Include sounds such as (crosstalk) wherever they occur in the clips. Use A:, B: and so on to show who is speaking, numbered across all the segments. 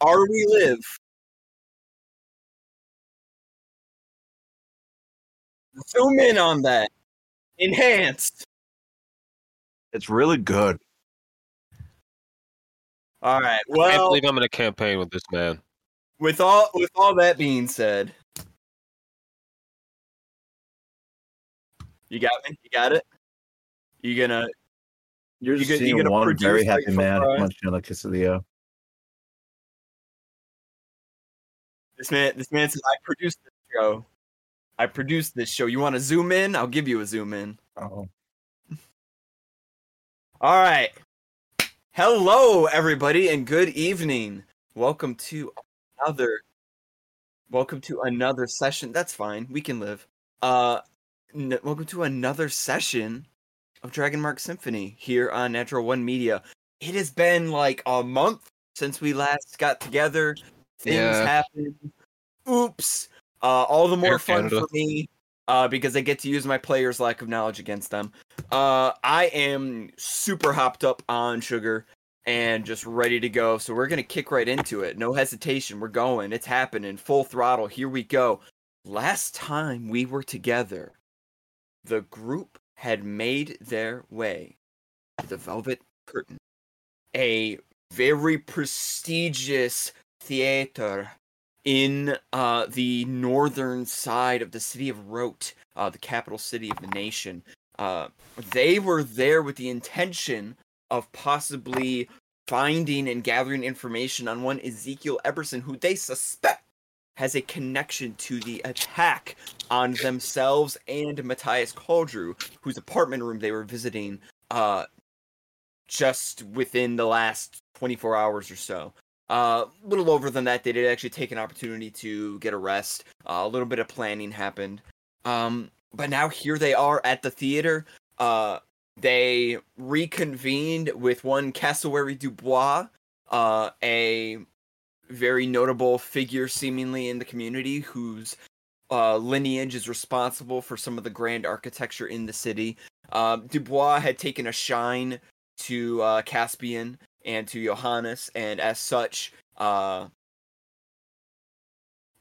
A: Are we live? Zoom in on that. Enhanced.
B: It's really good.
A: All right.
C: Well, I can't believe I'm in a campaign with this man.
A: with all with all that being said, you got me. You got it. You gonna
B: You're
A: You
B: just
A: get- you
B: seeing
A: get a
B: one very
A: like
B: happy
A: for
B: man
A: fries?
B: munching on a quesadilla.
A: This man? This man says I produced this show. I produced this show. You want to zoom in? I'll give you a zoom in.
B: Oh. (laughs)
A: All right. Hello, everybody, and good evening. Welcome to another. Welcome to another session. That's fine. We can live. Uh, n- welcome to another session of Dragon Mark Symphony here on Natural One Media. It has been like a month since we last got together. Things
C: Yeah.
A: happened. Oops. Uh, all the more
C: Air
A: fun
C: Canada.
A: for me uh, because I get to use my players' lack of knowledge against them. Uh, I am super hopped up on sugar and just ready to go. So we're gonna kick right into it. No hesitation. We're going. It's happening. Full throttle. Here we go. Last time we were together, the group had made their way to the Velvet Curtain, a very prestigious theater in uh, the northern side of the city of Rote, uh, the capital city of the nation. Uh, they were there with the intention of possibly finding and gathering information on one Ezekiel Eberson, who they suspect has a connection to the attack on themselves and Matthias Caldrew, whose apartment room they were visiting uh, just within the last 24 hours or so. Uh, a little over than that, they did actually take an opportunity to get a rest. Uh, a little bit of planning happened. Um, but now here they are at the theater. Uh, they reconvened with one Cassowary Dubois, uh, a very notable figure seemingly in the community whose uh, lineage is responsible for some of the grand architecture in the city. Um, Dubois had taken a shine to uh, Caspian and to Johannes, and as such, uh,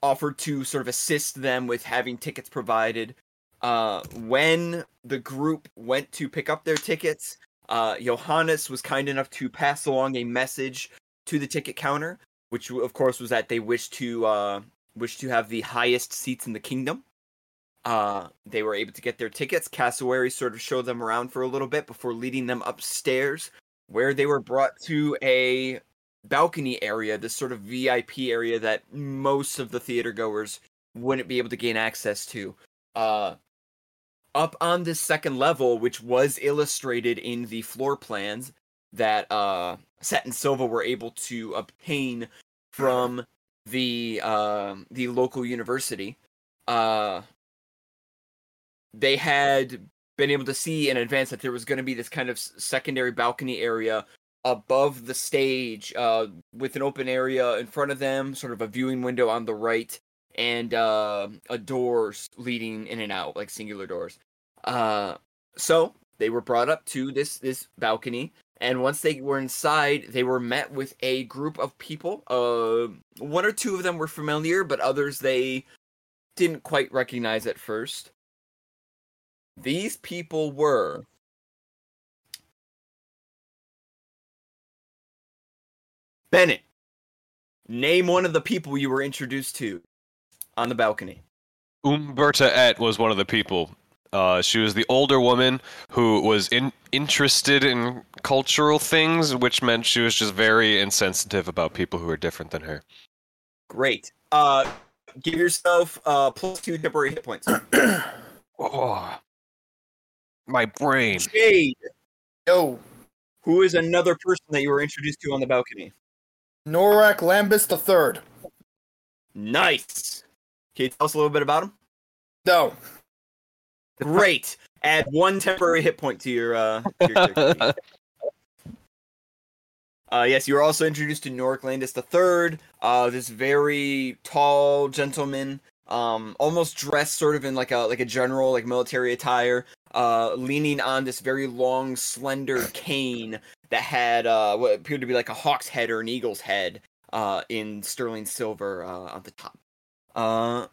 A: offered to sort of assist them with having tickets provided. Uh, when the group went to pick up their tickets, uh, Johannes was kind enough to pass along a message to the ticket counter, which of course was that they wished to uh, wish to have the highest seats in the kingdom. Uh, they were able to get their tickets. Cassowary sort of showed them around for a little bit before leading them upstairs, where they were brought to a balcony area, this sort of VIP area that most of the theater goers wouldn't be able to gain access to. Uh, up on this second level, which was illustrated in the floor plans that uh, Set and Silva were able to obtain from the uh, the local university. Uh, they had been able to see in advance that there was going to be this kind of secondary balcony area above the stage uh, with an open area in front of them, sort of a viewing window on the right, and uh, a doors leading in and out, like singular doors. Uh, so they were brought up to this this balcony, and once they were inside, they were met with a group of people. Uh, one or two of them were familiar, but others they didn't quite recognize at first. These people were Bennett. Name one of the people you were introduced to on the balcony.
C: Umberta Et was one of the people. Uh, she was the older woman who was in, interested in cultural things, which meant she was just very insensitive about people who were different than her.
A: Great. Uh, give yourself uh plus two temporary hit points. (clears throat)
C: Oh, my brain.
A: Jade,
D: Yo,
A: who is another person that you were introduced to on the balcony.
D: Norak Lambus the Third.
A: Nice. Can you tell us a little bit about him?
D: No, (laughs)
A: Great. Add one temporary hit point to your uh. Your. (laughs) Uh, yes, you were also introduced to Norak Landis III, uh, this very tall gentleman, um, almost dressed sort of in like a like a general, like military attire, uh, leaning on this very long, slender cane that had uh, what appeared to be like a hawk's head or an eagle's head uh, in sterling silver uh, on the top. Uh,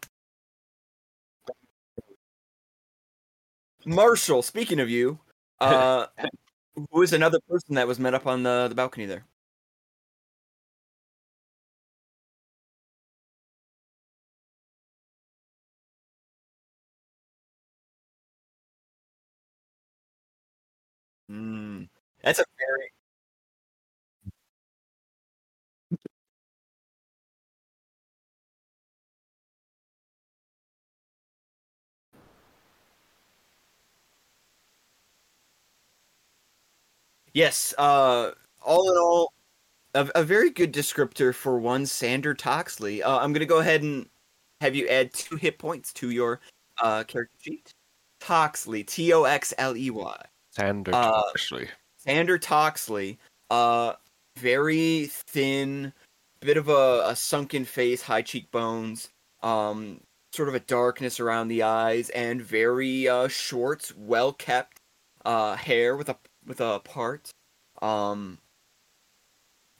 A: Marshall, speaking of you, uh, (laughs) who is another person that was met up on the, the balcony there? That's a very Yes, uh, all in all, a, a very good descriptor for one Sander Toxley. Uh, I'm gonna go ahead and have you add two hit points to your uh, character sheet. Toxley, T O X L E Y.
C: Sander
A: Uh, Sander Toxley, uh, very thin, bit of a, a sunken face, high cheekbones, um, sort of a darkness around the eyes, and very uh, short, well kept uh, hair with a with a part. Um,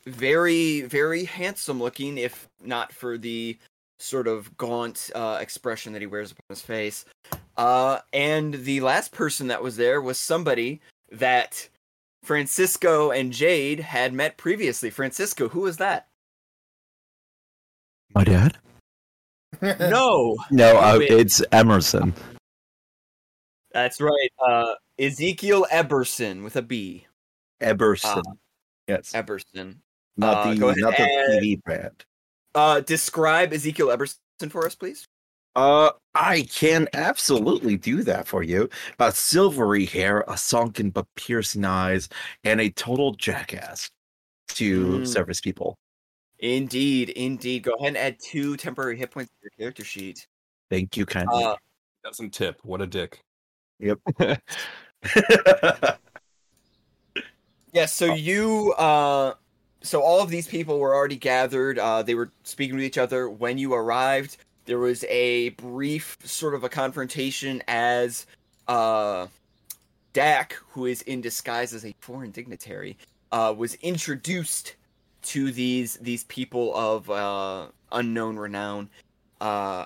A: very very handsome looking, if not for the sort of gaunt uh, expression that he wears upon his face. Uh, and the last person that was there was somebody that Francisco and Jade had met previously. Francisco, who was that?
B: My dad? (laughs)
A: No,
B: No, uh, it's Emerson.
A: that's right. Uh, Ezekiel Eberson with a B.
B: Eberson.
A: Uh,
B: yes.
A: Eberson.
B: not
A: uh,
B: the
A: go
B: not the
A: and-
B: TV brand.
A: Uh, describe Ezekiel Eberson for us, please.
B: Uh, I can absolutely do that for you. A silvery hair, a sunken but piercing eyes, and a total jackass to
A: Mm.
B: service people.
A: Indeed, indeed. Go ahead and add two temporary hit points to your character sheet.
B: Thank you kindly.
A: Uh,
E: Doesn't tip. What a dick. Yep. (laughs) (laughs)
A: yeah, so you uh so all of these people were already gathered. Uh they were speaking with each other when you arrived. There was a brief sort of a confrontation as uh Dak, who is in disguise as a foreign dignitary, uh was introduced to these these people of uh unknown renown. Uh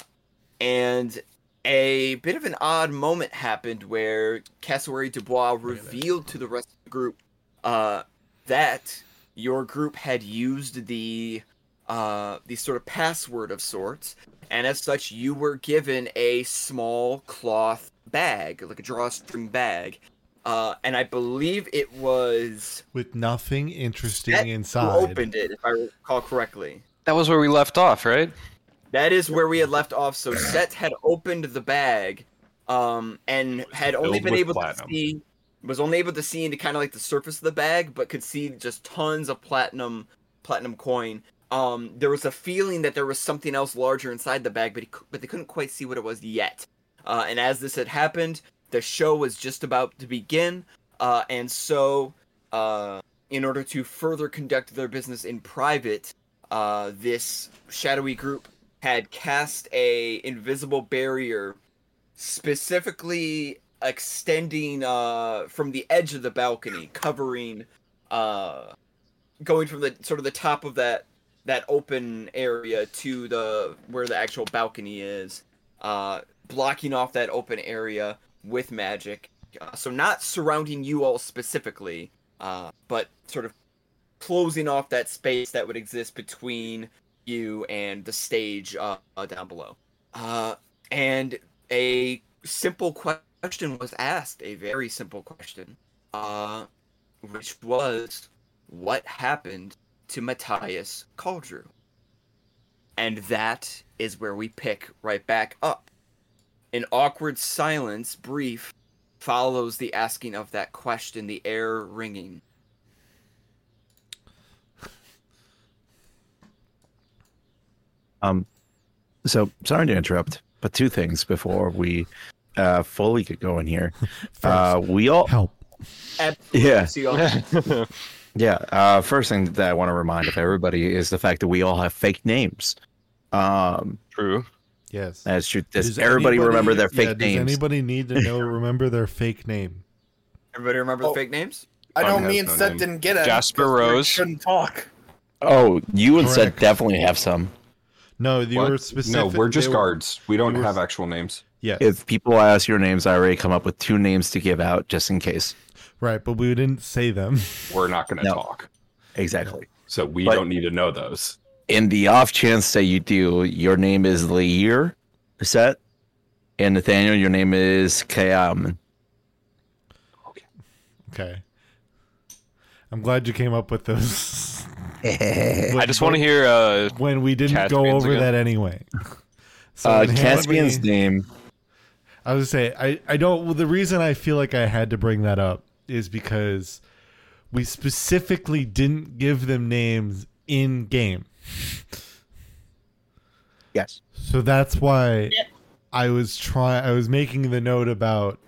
A: and a bit of an odd moment happened where Cassowary Dubois revealed to the rest of the group uh, that your group had used the uh, the sort of password of sorts, and as such, you were given a small cloth bag, like a drawstring bag, uh, and I believe it was
F: with nothing interesting
A: That- who opened it, if I recall correctly.
C: That was where we left off, right?
A: That is where we had left off. So Set had opened the bag, um, and had only been able
E: platinum.
A: to see was only able to see into kind of like the surface of the bag, but could see just tons of platinum platinum coin. Um, there was a feeling that there was something else larger inside the bag, but he, but they couldn't quite see what it was yet. Uh, and as this had happened, the show was just about to begin, uh, and so uh, in order to further conduct their business in private, uh, this shadowy group had cast a invisible barrier specifically extending uh from the edge of the balcony covering uh going from the sort of the top of that that open area to the where the actual balcony is uh blocking off that open area with magic uh, so not surrounding you all specifically uh but sort of closing off that space that would exist between you and the stage uh, uh, down below. Uh, and a simple question was asked, a very simple question, uh, which was, what happened to Matthias Caldrew? And that is where we pick right back up. An awkward silence, brief, follows the asking of that question, the air ringing.
B: Um, so sorry to interrupt, but two things before we uh fully get going here. (laughs)
F: First,
B: Uh, we all,
F: help.
A: Absolutely.
B: yeah,
A: See y'all- (laughs)
B: yeah. Uh, first thing that I want to remind of everybody is the fact that we all have fake names. Um,
C: True.
F: Yes.
B: as should does,
F: Does
B: everybody
F: anybody-
B: remember their
F: yeah,
B: fake
F: does anybody need to know (laughs) remember their fake name?
A: Everybody remember
D: Oh.
A: the fake names?
D: I know
E: Fun has
D: me and
E: no
D: Seth
E: name.
D: didn't get it.
C: Jasper
D: because we
C: Rose.
D: Shouldn't talk.
B: Oh, you and said
F: Correct.
B: definitely have some.
F: No, you
E: What?
F: were specific.
E: No, we're just
F: they were-
E: guards. We don't
F: they were-
E: have actual names.
F: Yeah,
B: If people ask your names, I already come up with two names to give out just in case.
F: Right, but we didn't say them. (laughs)
E: We're not going to
B: No.
E: talk.
B: Exactly.
E: So we
B: But-
E: don't need to know those.
B: In the off chance that you do, your name is Lear, set, and Nathaniel, your name is Kayam.
F: Okay. Okay. I'm glad you came up with those. (laughs)
C: I just want to hear. Uh,
F: when we didn't go over
C: again?
F: that anyway. (laughs) So
B: Uh,
F: inherently-
B: Caspian's name.
F: I was gonna say I I don't. Well, the reason I feel like I had to bring that up is because we specifically didn't give them names in game,
B: Yes.
F: so that's why I was trying. I was making the note about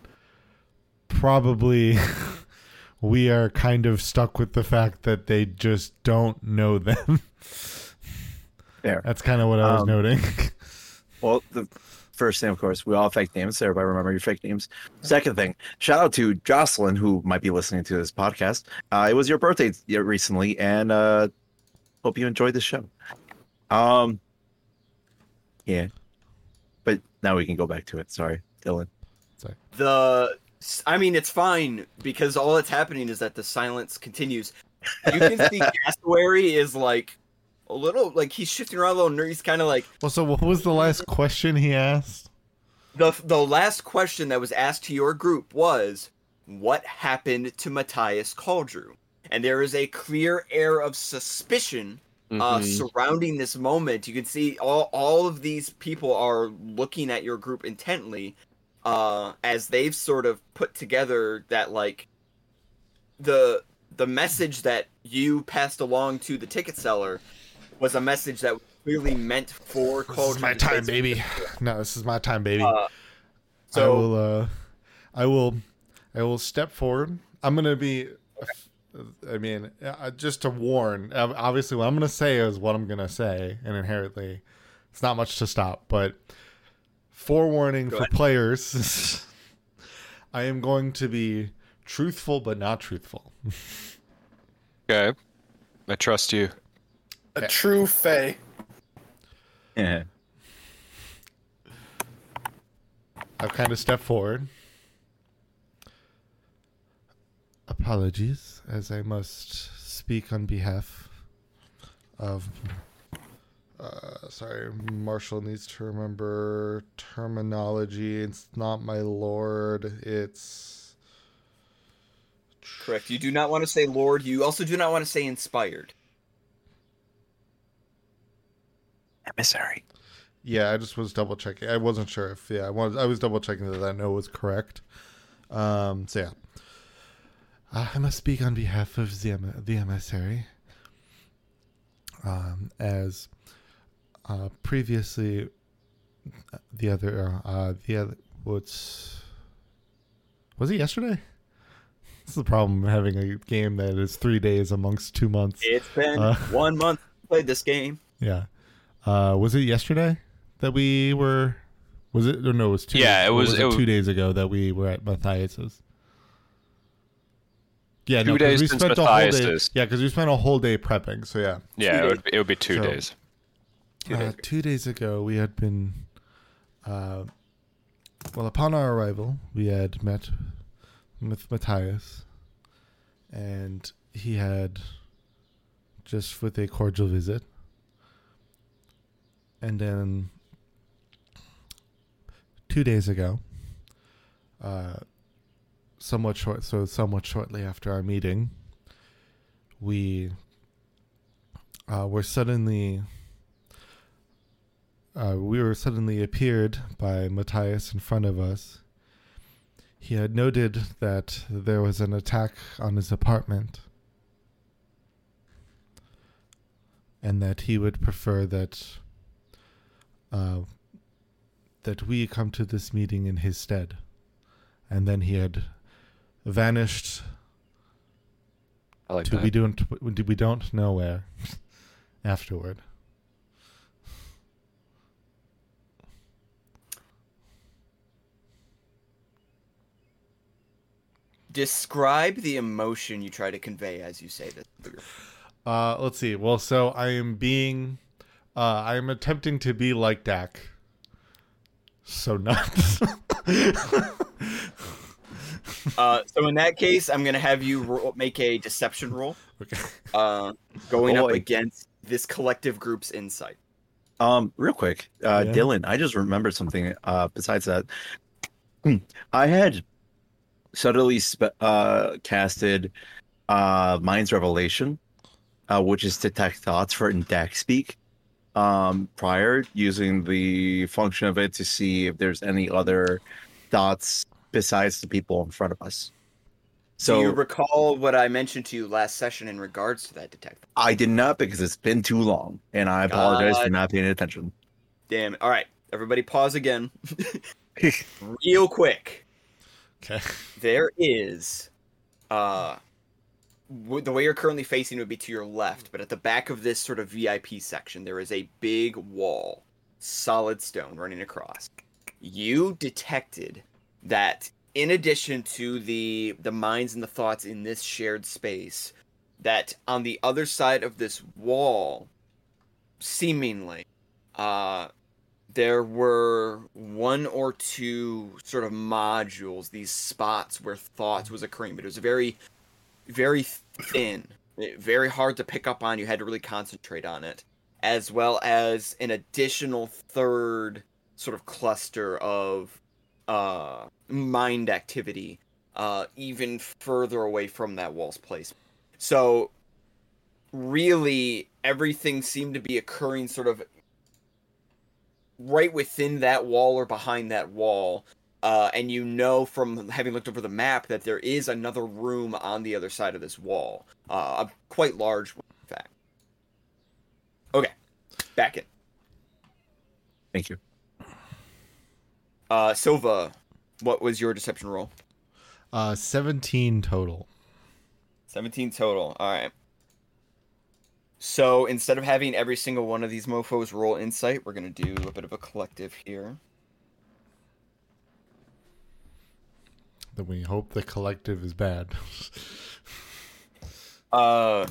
F: probably (laughs) we are kind of stuck with the fact that they just don't know them.
B: There.
F: That's kind of what I was
B: Um,
F: noting.
B: Well, the first thing, of course, we all have fake names. So everybody remember your fake names. Second thing, shout out to Jocelyn, who might be listening to this podcast. Uh, it was your birthday recently, and uh, hope you enjoyed the show. Um, yeah, but now we can go back to it. Sorry, Dylan. Sorry.
A: The I mean, it's fine because all that's happening is that the silence continues. You can see (laughs) Cassowary is like a little like he's shifting around a little nerd. He's kind of like
F: well, so what was the last question he asked?
A: the the last question that was asked to your group was, "What happened to Matthias Caldrew?" And there is a clear air of suspicion uh,
B: Mhm.
A: surrounding this moment. You can see all all of these people are looking at your group intently, uh, as they've sort of put together that like the the message that you passed along to the ticket seller was a message that was clearly meant for
F: This is my time, baby. (laughs) No, this is my time, baby.
A: Uh,
F: I
A: so
F: will. Uh, I will. I will step forward. I'm gonna be. I mean, uh, just to warn. Obviously, what I'm gonna say is what I'm gonna say, and inherently, it's not much to stop. But forewarning
A: Go
F: for
A: ahead.
F: players, (laughs) I am going to be truthful but not truthful. (laughs)
C: okay, I trust you.
D: A true Fae.
B: Yeah.
F: I've kind of stepped forward. Apologies, as I must speak on behalf of. Uh, sorry, Marshall needs to remember terminology. It's not my lord. It's
A: Correct. You do not want to say Lord. You also do not want to say inspired.
B: Emissary.
F: yeah. I just was double checking. I wasn't sure if yeah. I was I was double checking that I know was correct. Um. So yeah. Uh, I must speak on behalf of the em- the emissary. Um, as uh, previously, uh, the other uh, the other what's was it yesterday? This is the problem having a game that is three days amongst two months.
A: It's been
F: Uh.
A: one month played this game. (laughs)
F: Yeah. Uh, was it yesterday that we were? Was it? Or no, it was two.
C: Yeah, it
F: or
C: was-
F: it
C: it w-
F: two days ago that we were at Matthias's. Yeah,
C: Two
F: no, 'cause
C: days
F: we
C: since
F: spent a whole day. Yeah, because we spent a whole day prepping. So yeah,
C: Yeah,
A: Two
C: it would, it would be two
F: So-
C: days.
A: Two
F: uh,
A: days ago.
F: two days ago we had been. Uh, well, upon our arrival, we had met with Matthias, and he had just with a cordial visit. And then two days ago, uh, somewhat short, so somewhat shortly after our meeting, we uh, were suddenly uh, we were suddenly appeared by Matthias in front of us. He had noted that there was an attack on his apartment, and that he would prefer that uh, that we come to this meeting in his stead. And then he had vanished
C: I like
F: to
C: that.
F: we don't we don't know where (laughs) afterward.
A: Describe the emotion you try to convey as you say this.
F: Uh, let's see. Well, so I am being, uh, I am attempting to be like Dak. So nuts. (laughs)
A: Uh, so in that case, I'm gonna have you ro- make a deception roll,
F: okay.
A: uh, going up against this collective group's insight.
B: Um, real quick, uh,
F: Yeah.
B: Dylan, I just remembered something. Uh, besides that, Hmm. I had subtly spe- uh casted uh Mind's Revelation, uh, which is to detect thoughts for in deck speak. Um, prior using the function of it to see if there's any other thoughts besides the people in front of us.
A: So
B: So
A: you recall what I mentioned to you last session in regards to that detective?
B: I did not because it's been too long, and I apologize for not paying attention.
A: Damn it! All right, everybody, pause again, (laughs) real quick.
F: Okay.
A: There is, uh, w- the way you're currently facing would be to your left, but at the back of this sort of VIP section, there is a big wall, solid stone running across. You detected that in addition to the the minds and the thoughts in this shared space, that on the other side of this wall, seemingly, uh, there were one or two sort of modules, these spots where thoughts was occurring, but it was a very, very thin, very hard to pick up on. You had to really concentrate on it, as well as an additional third sort of cluster of uh, mind activity, uh, even further away from that wall's place. So, really, everything seemed to be occurring sort of right within that wall or behind that wall. Uh, and you know from having looked over the map that there is another room on the other side of this wall. Uh, a quite large one, in fact. Okay, back in.
B: Thank you.
A: Uh, Silva, what was your deception roll?
F: Uh, 17 total.
A: 17 total. All right. So instead of having every single one of these mofos roll insight, we're going to do a bit of a collective here.
F: Then we hope the collective is bad. (laughs)
A: Uh,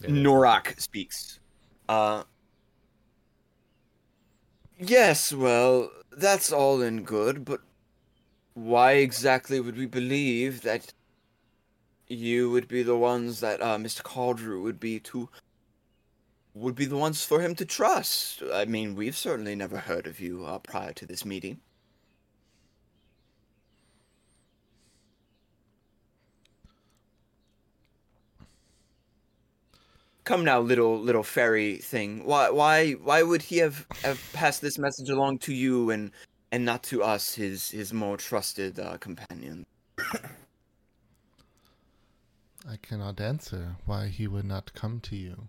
A: Norak speaks. Uh, yes, well, that's all in good, but why exactly would we believe that you would be the ones that uh, Mr. Caldrew would be to would be the ones for him to trust? I mean, we've certainly never heard of you uh, prior to this meeting. Come now, little little fairy thing. Why why why would he have, have passed this message along to you and and not to us, his his more trusted uh, companion? (coughs)
F: I cannot answer why he would not come to you.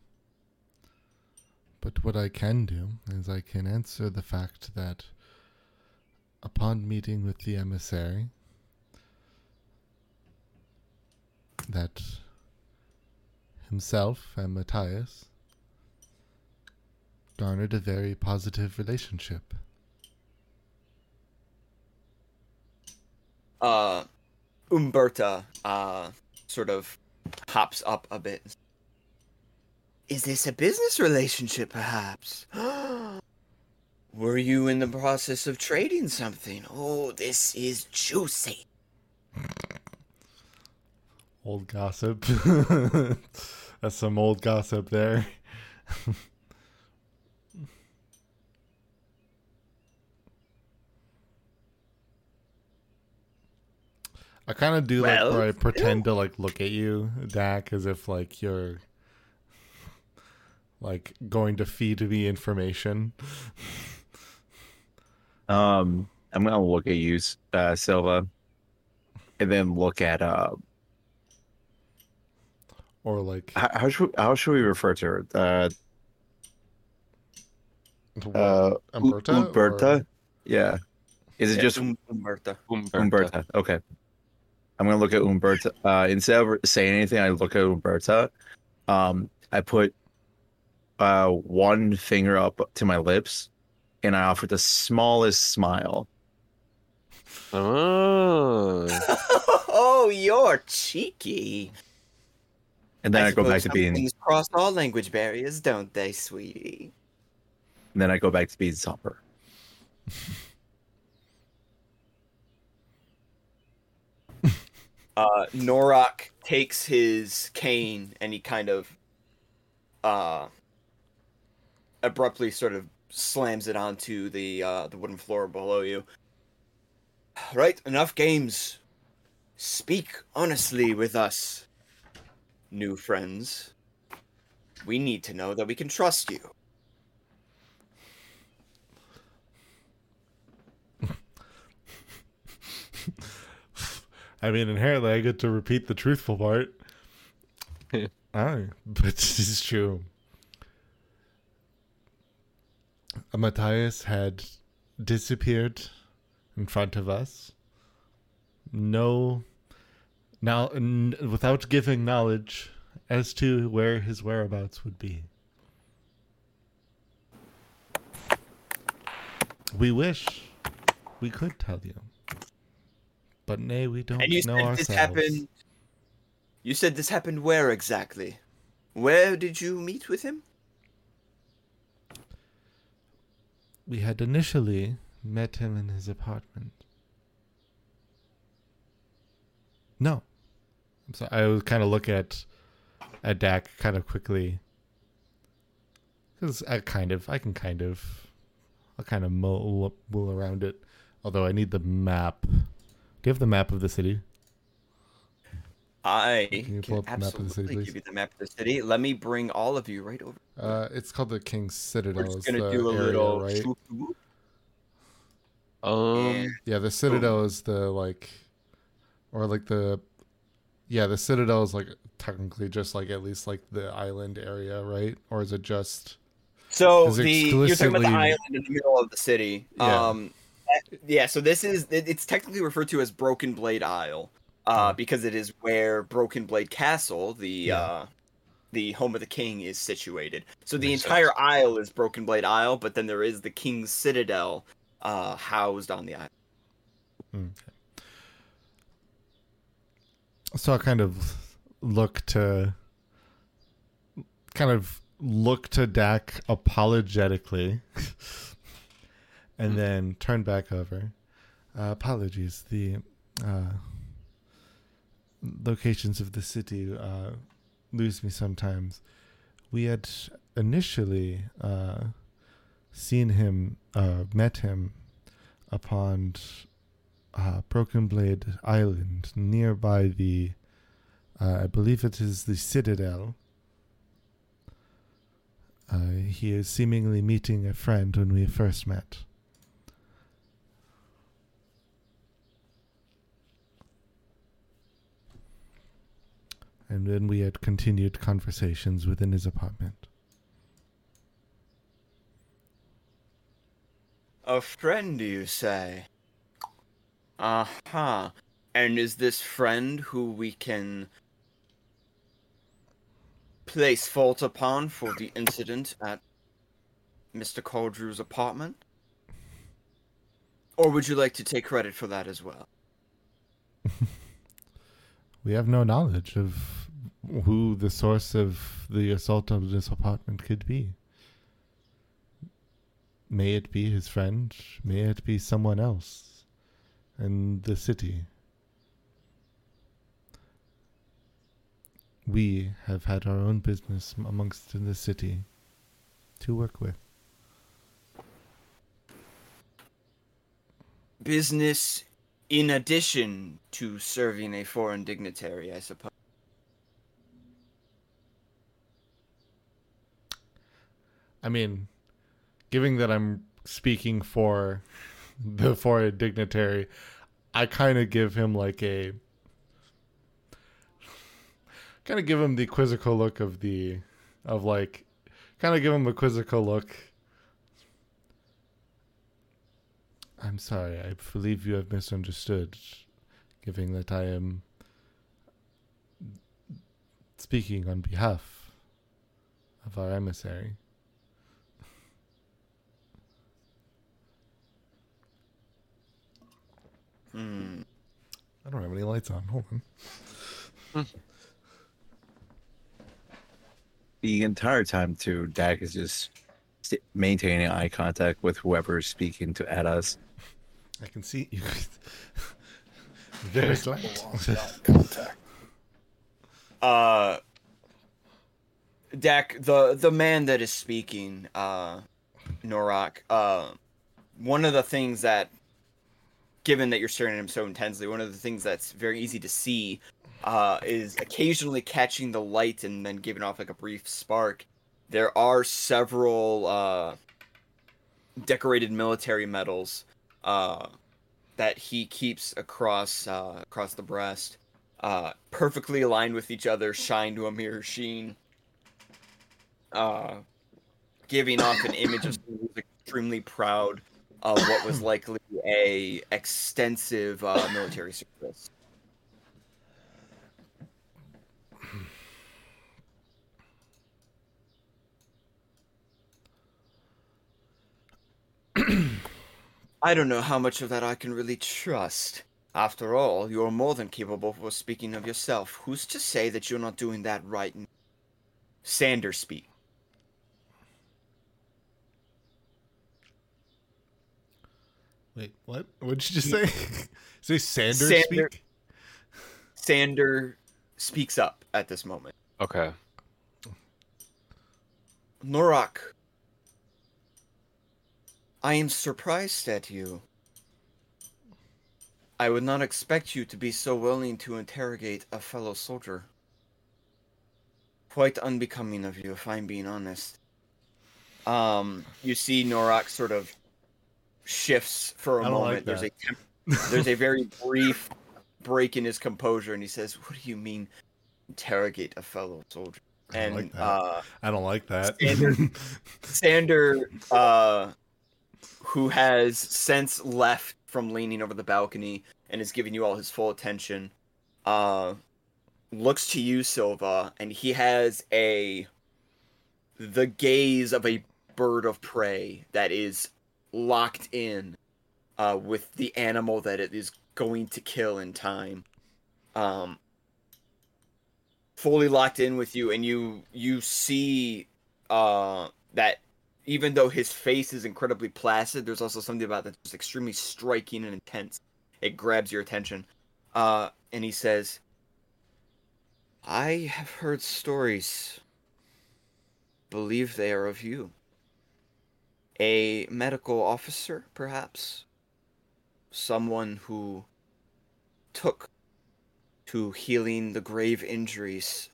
F: But what I can do is I can answer the fact that upon meeting with the emissary, that himself and Matthias garnered a very positive relationship.
A: Uh, Umberta uh sort of hops up a bit. Is this a business relationship, perhaps? (gasps) Were you in the process of trading something? Oh, this is juicy.
F: Old gossip. (laughs) That's some old gossip there. (laughs) I kind of do like where I pretend to like look at you, Dak, as if like you're like going to feed me information.
B: Um, I'm gonna look at you, uh, Silva, and then look at uh,
F: Or like
B: how, how should how should we refer to her? Uh, uh,
F: Umberta?
B: Umberta?
F: or-
B: Yeah. Is it
A: Yeah,
B: just
A: Um- Umberta?
B: Umberta? Okay. I'm gonna look at Umberta. Uh, instead of saying anything, I look at Umberta. Um, I put uh one finger up to my lips, and I offer the smallest smile.
C: Oh. (laughs)
A: oh, you're cheeky.
B: And then I, go back to
A: some
B: being.
A: things cross all language barriers, don't they, sweetie?
B: And then I go back to being somber.
A: uh Norak takes his cane and he kind of uh abruptly sort of slams it onto the uh the wooden floor below you. (sighs) Right, enough games. Speak honestly with us, new friends. We need to know that we can trust you.
F: I mean, inherently, I get to repeat the truthful part. (laughs) Aye, but this is true. Matthias had disappeared in front of us. No, now n- without giving knowledge as to where his whereabouts would be. We wish we could tell you, but nay, we don't
A: And you
F: know
A: said
F: ourselves.
A: this happened. You said this happened where exactly? Where did you meet with him?
F: We had initially met him in his apartment. No. I'm. I would kind of look at at Dak kind of quickly. Because I kind of, I can kind of, I'll kind of mull, mull around it. Although I need the map. Do you have the map of the city?
A: I
F: Can you
A: can
F: up the map of the
A: absolutely
F: city, please?
A: give you the map of the city. Let me bring all of you right over.
F: Uh, it's called the King's Citadel.
A: We're just gonna do a
F: area,
A: little.
F: right?
A: swoop whoop.
C: Um.
A: Yeah.
F: Yeah, the Citadel is the like, or like the, yeah, the Citadel is like technically just like at least like the island area, right? Or is it just?
A: So
F: Is it
A: the you're talking about the island in the middle of the city.
F: Yeah.
A: Um, yeah. So this is it's technically referred to as Broken Blade Isle, uh, because it is where Broken Blade Castle, the
F: Yeah.
A: uh, the home of the king, is situated. So the
C: Makes
A: entire isle is Broken Blade Isle, but then there is the King's Citadel, uh, housed on the island.
F: Hmm, So I kind of look to, kind of look to Dak apologetically, (laughs) and then turn back over. Uh, apologies. The uh, locations of the city uh, lose me sometimes. We had initially uh, seen him, uh, met him upon uh, Broken Blade Island, nearby the, uh, I believe it is the Citadel. Uh, he is seemingly meeting a friend when we first met. And then we had continued conversations within his apartment.
A: A friend, do you say? Uh huh. And is this friend who we can place fault upon for the incident at Mr. Caldrew's apartment? Or would you like to take credit for that as well? (laughs)
F: We have no knowledge of who the source of the assault on this apartment could be. May it be his friend, may it be someone else in the city. We have had our own business amongst in the city to work with.
A: Business in addition to serving a foreign dignitary, I suppose.
F: I mean, given that I'm speaking for the foreign dignitary, I kind of give him like a kind of give him the quizzical look of the of like kind of give him a quizzical look. I'm sorry, I believe you have misunderstood, given that I am speaking on behalf of our emissary.
A: Hmm.
F: I don't have any lights on. Hold on.
B: The entire time, too, Dak is just maintaining eye contact with whoever's speaking to at us.
F: I can see you. There's light.
D: Contact.
A: Uh, Dak, the the man that is speaking, uh, Norak. Uh, one of the things that, given that you're staring at him so intensely, one of the things that's very easy to see, uh, is occasionally catching the light and then giving off like a brief spark. There are several uh, decorated military medals uh, that he keeps across uh, across the breast uh, perfectly aligned with each other, shine to a mirror sheen, uh, giving off an image of someone who's extremely proud of what was (coughs) likely a extensive uh, military service. I don't know how much of that I can really trust. After all, you're more than capable of speaking of yourself. Who's to say that you're not doing that right now? Sanders speak.
F: Wait, what? What did you just say? (laughs) say Sander,
A: Sander-
F: speak?
A: Sander speaks up at this moment.
C: Okay.
A: Norak, I am surprised at you. I would not expect you to be so willing to interrogate a fellow soldier. Quite unbecoming of you, if I'm being honest. Um, you see Norak sort of shifts for a
F: don't like
A: moment. There's a temp- (laughs) there's a very brief break in his composure, and he says, "What do you mean, interrogate a fellow soldier?"
F: I don't like that.
A: uh,
F: I don't like that.
A: Sander- (laughs) Sander, uh, who has since left from leaning over the balcony and is giving you all his full attention, uh, looks to you, Silva, and he has a the gaze of a bird of prey that is locked in uh, with the animal that it is going to kill in time. Um, fully locked in with you, and you you see uh, that even though his face is incredibly placid, there's also something about that that's extremely striking and intense. It grabs your attention, uh, and he says, "I have heard stories. Believe they are of you. A medical officer, perhaps." someone who took to healing the grave injuries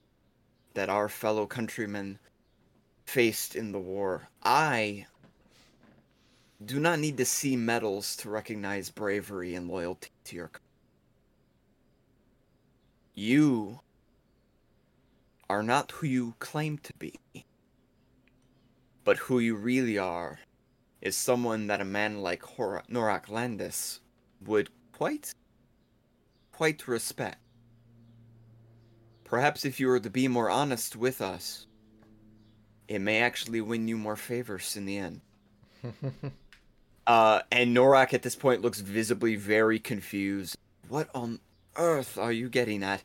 A: that our fellow countrymen faced in the war. I do not need to see medals to recognize bravery and loyalty to your country. You are not who you claim to be, but who you really are is someone that a man like Hor- Norak Landis would quite, quite respect. Perhaps if you were to be more honest with us, it may actually win you more favors in the end. (laughs) uh, and Norak at this point looks visibly very confused. What on earth are you getting at?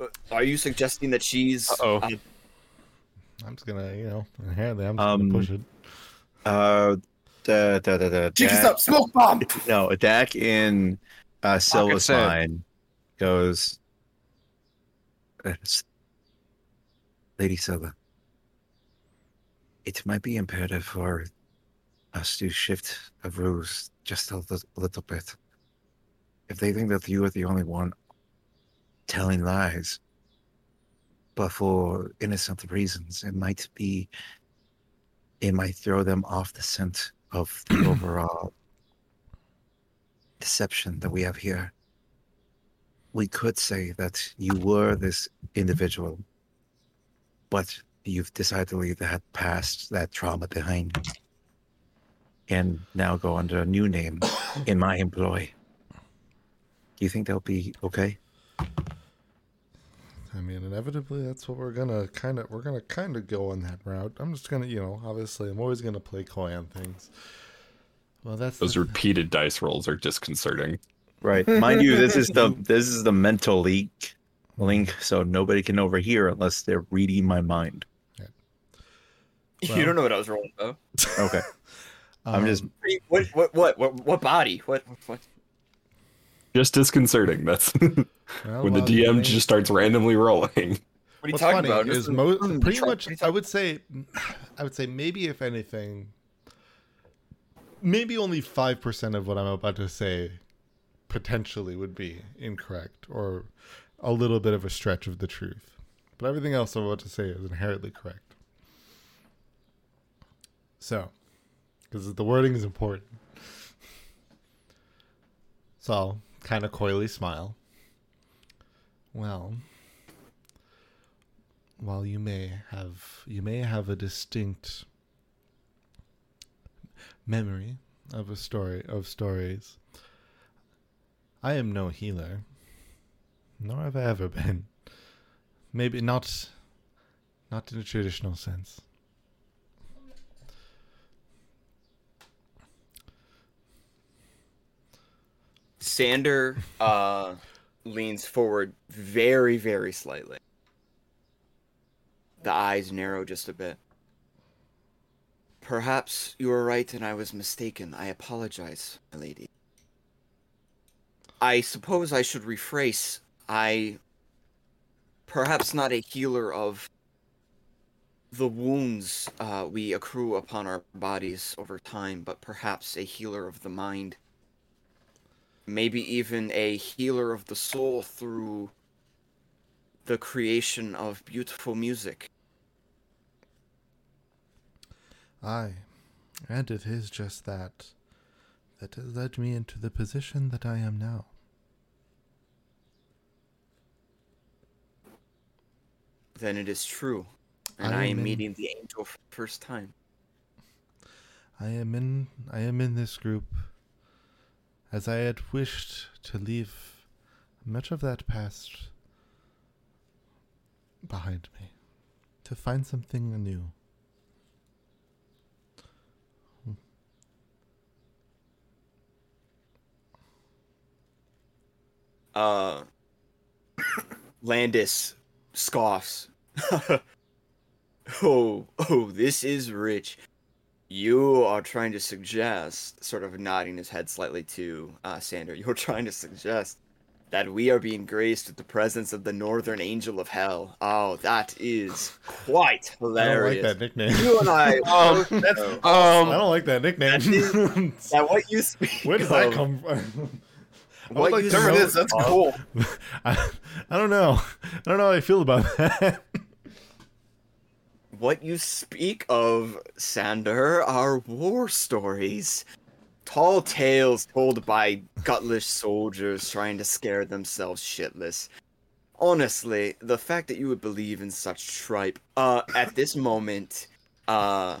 A: Uh, Are you suggesting that she's
C: Uh-oh.
A: uh,
F: I'm just gonna, you know, inherently, I'm just
B: Um,
F: gonna push it.
B: Uh, da, da, da, da,
D: Cheek us
B: Dak-
D: up, smoke bomb.
B: No, a Dak in uh, Silva's
C: sand.
B: mind goes, Lady Silva, it might be imperative for us to shift the ruse just a little, little bit. If they think that you are the only one telling lies, but for innocent reasons, it might be, it might throw them off the scent of the (clears throat) overall deception that we have here. We could say that you were this individual, but you've decided to leave that past, that trauma behind, and now go under a new name (coughs) in my employ. Do you think that'll be okay?
F: I mean, inevitably, that's what we're gonna kind of we're gonna kind of go on that route. I'm just gonna, you know, obviously, I'm always gonna play coy on things. Well, that's
E: Those
F: the-
E: repeated dice rolls are disconcerting.
B: Right. (laughs) Mind you, this is the this is the mental leak link, so nobody can overhear unless they're reading my mind. (laughs)
A: you don't know what I was rolling though.
B: Okay. I'm just
F: Um,
A: What what what what what body? What what?
E: Just disconcerting. That's (laughs)
F: well,
E: when the DM just starts randomly rolling.
A: What are you
F: What's
A: talking
F: funny
A: about?
F: is
A: This
F: mo- pretty much. I would say, (sighs) I would say maybe if anything, maybe only five percent of what I'm about to say potentially would be incorrect or a little bit of a stretch of the truth. But everything else I'm about to say is inherently correct. So, because the wording is important. So I'll kind of coyly smile. Well, while you may have you may have a distinct memory of a story of stories, I am no healer, nor have I ever been. Maybe not not in a traditional sense.
A: Sander uh, leans forward very, very slightly. The eyes narrow just a bit. Perhaps you were right and I was mistaken. I apologize, my lady. I suppose I should rephrase. I. Perhaps not a healer of the wounds uh, we accrue upon our bodies over time, but perhaps a healer of the mind maybe even a healer of the soul through the creation of beautiful music.
F: Aye, and it is just that that has led me into the position that I am now.
A: Then it is true. And
F: I
A: I,
F: am
A: am
F: in-
A: meeting the angel for the first time.
F: I am in I am in this group as I had wished to leave much of that past behind me to find something anew.
A: Uh (coughs) Landis scoffs. (laughs) oh, oh, this is rich. You are trying to suggest, sort of nodding his head slightly to uh, Sander, (laughs) you're trying to suggest that we are being graced with the presence of the Northern Angel of Hell. Oh, that is quite hilarious.
F: I don't like that nickname.
A: You and I.
C: Um,
A: know
F: I
C: Um,
F: don't like that nickname. (laughs)
A: that what you speak
F: Where does that come from? (laughs)
A: What
F: like
A: you
F: know-
D: is. That's cool.
F: I, I don't know. I don't know how I feel about that.
A: What you speak of, Sander, are war stories. Tall tales told by gutless soldiers trying to scare themselves shitless. Honestly, the fact that you would believe in such tripe, uh, at this moment, uh,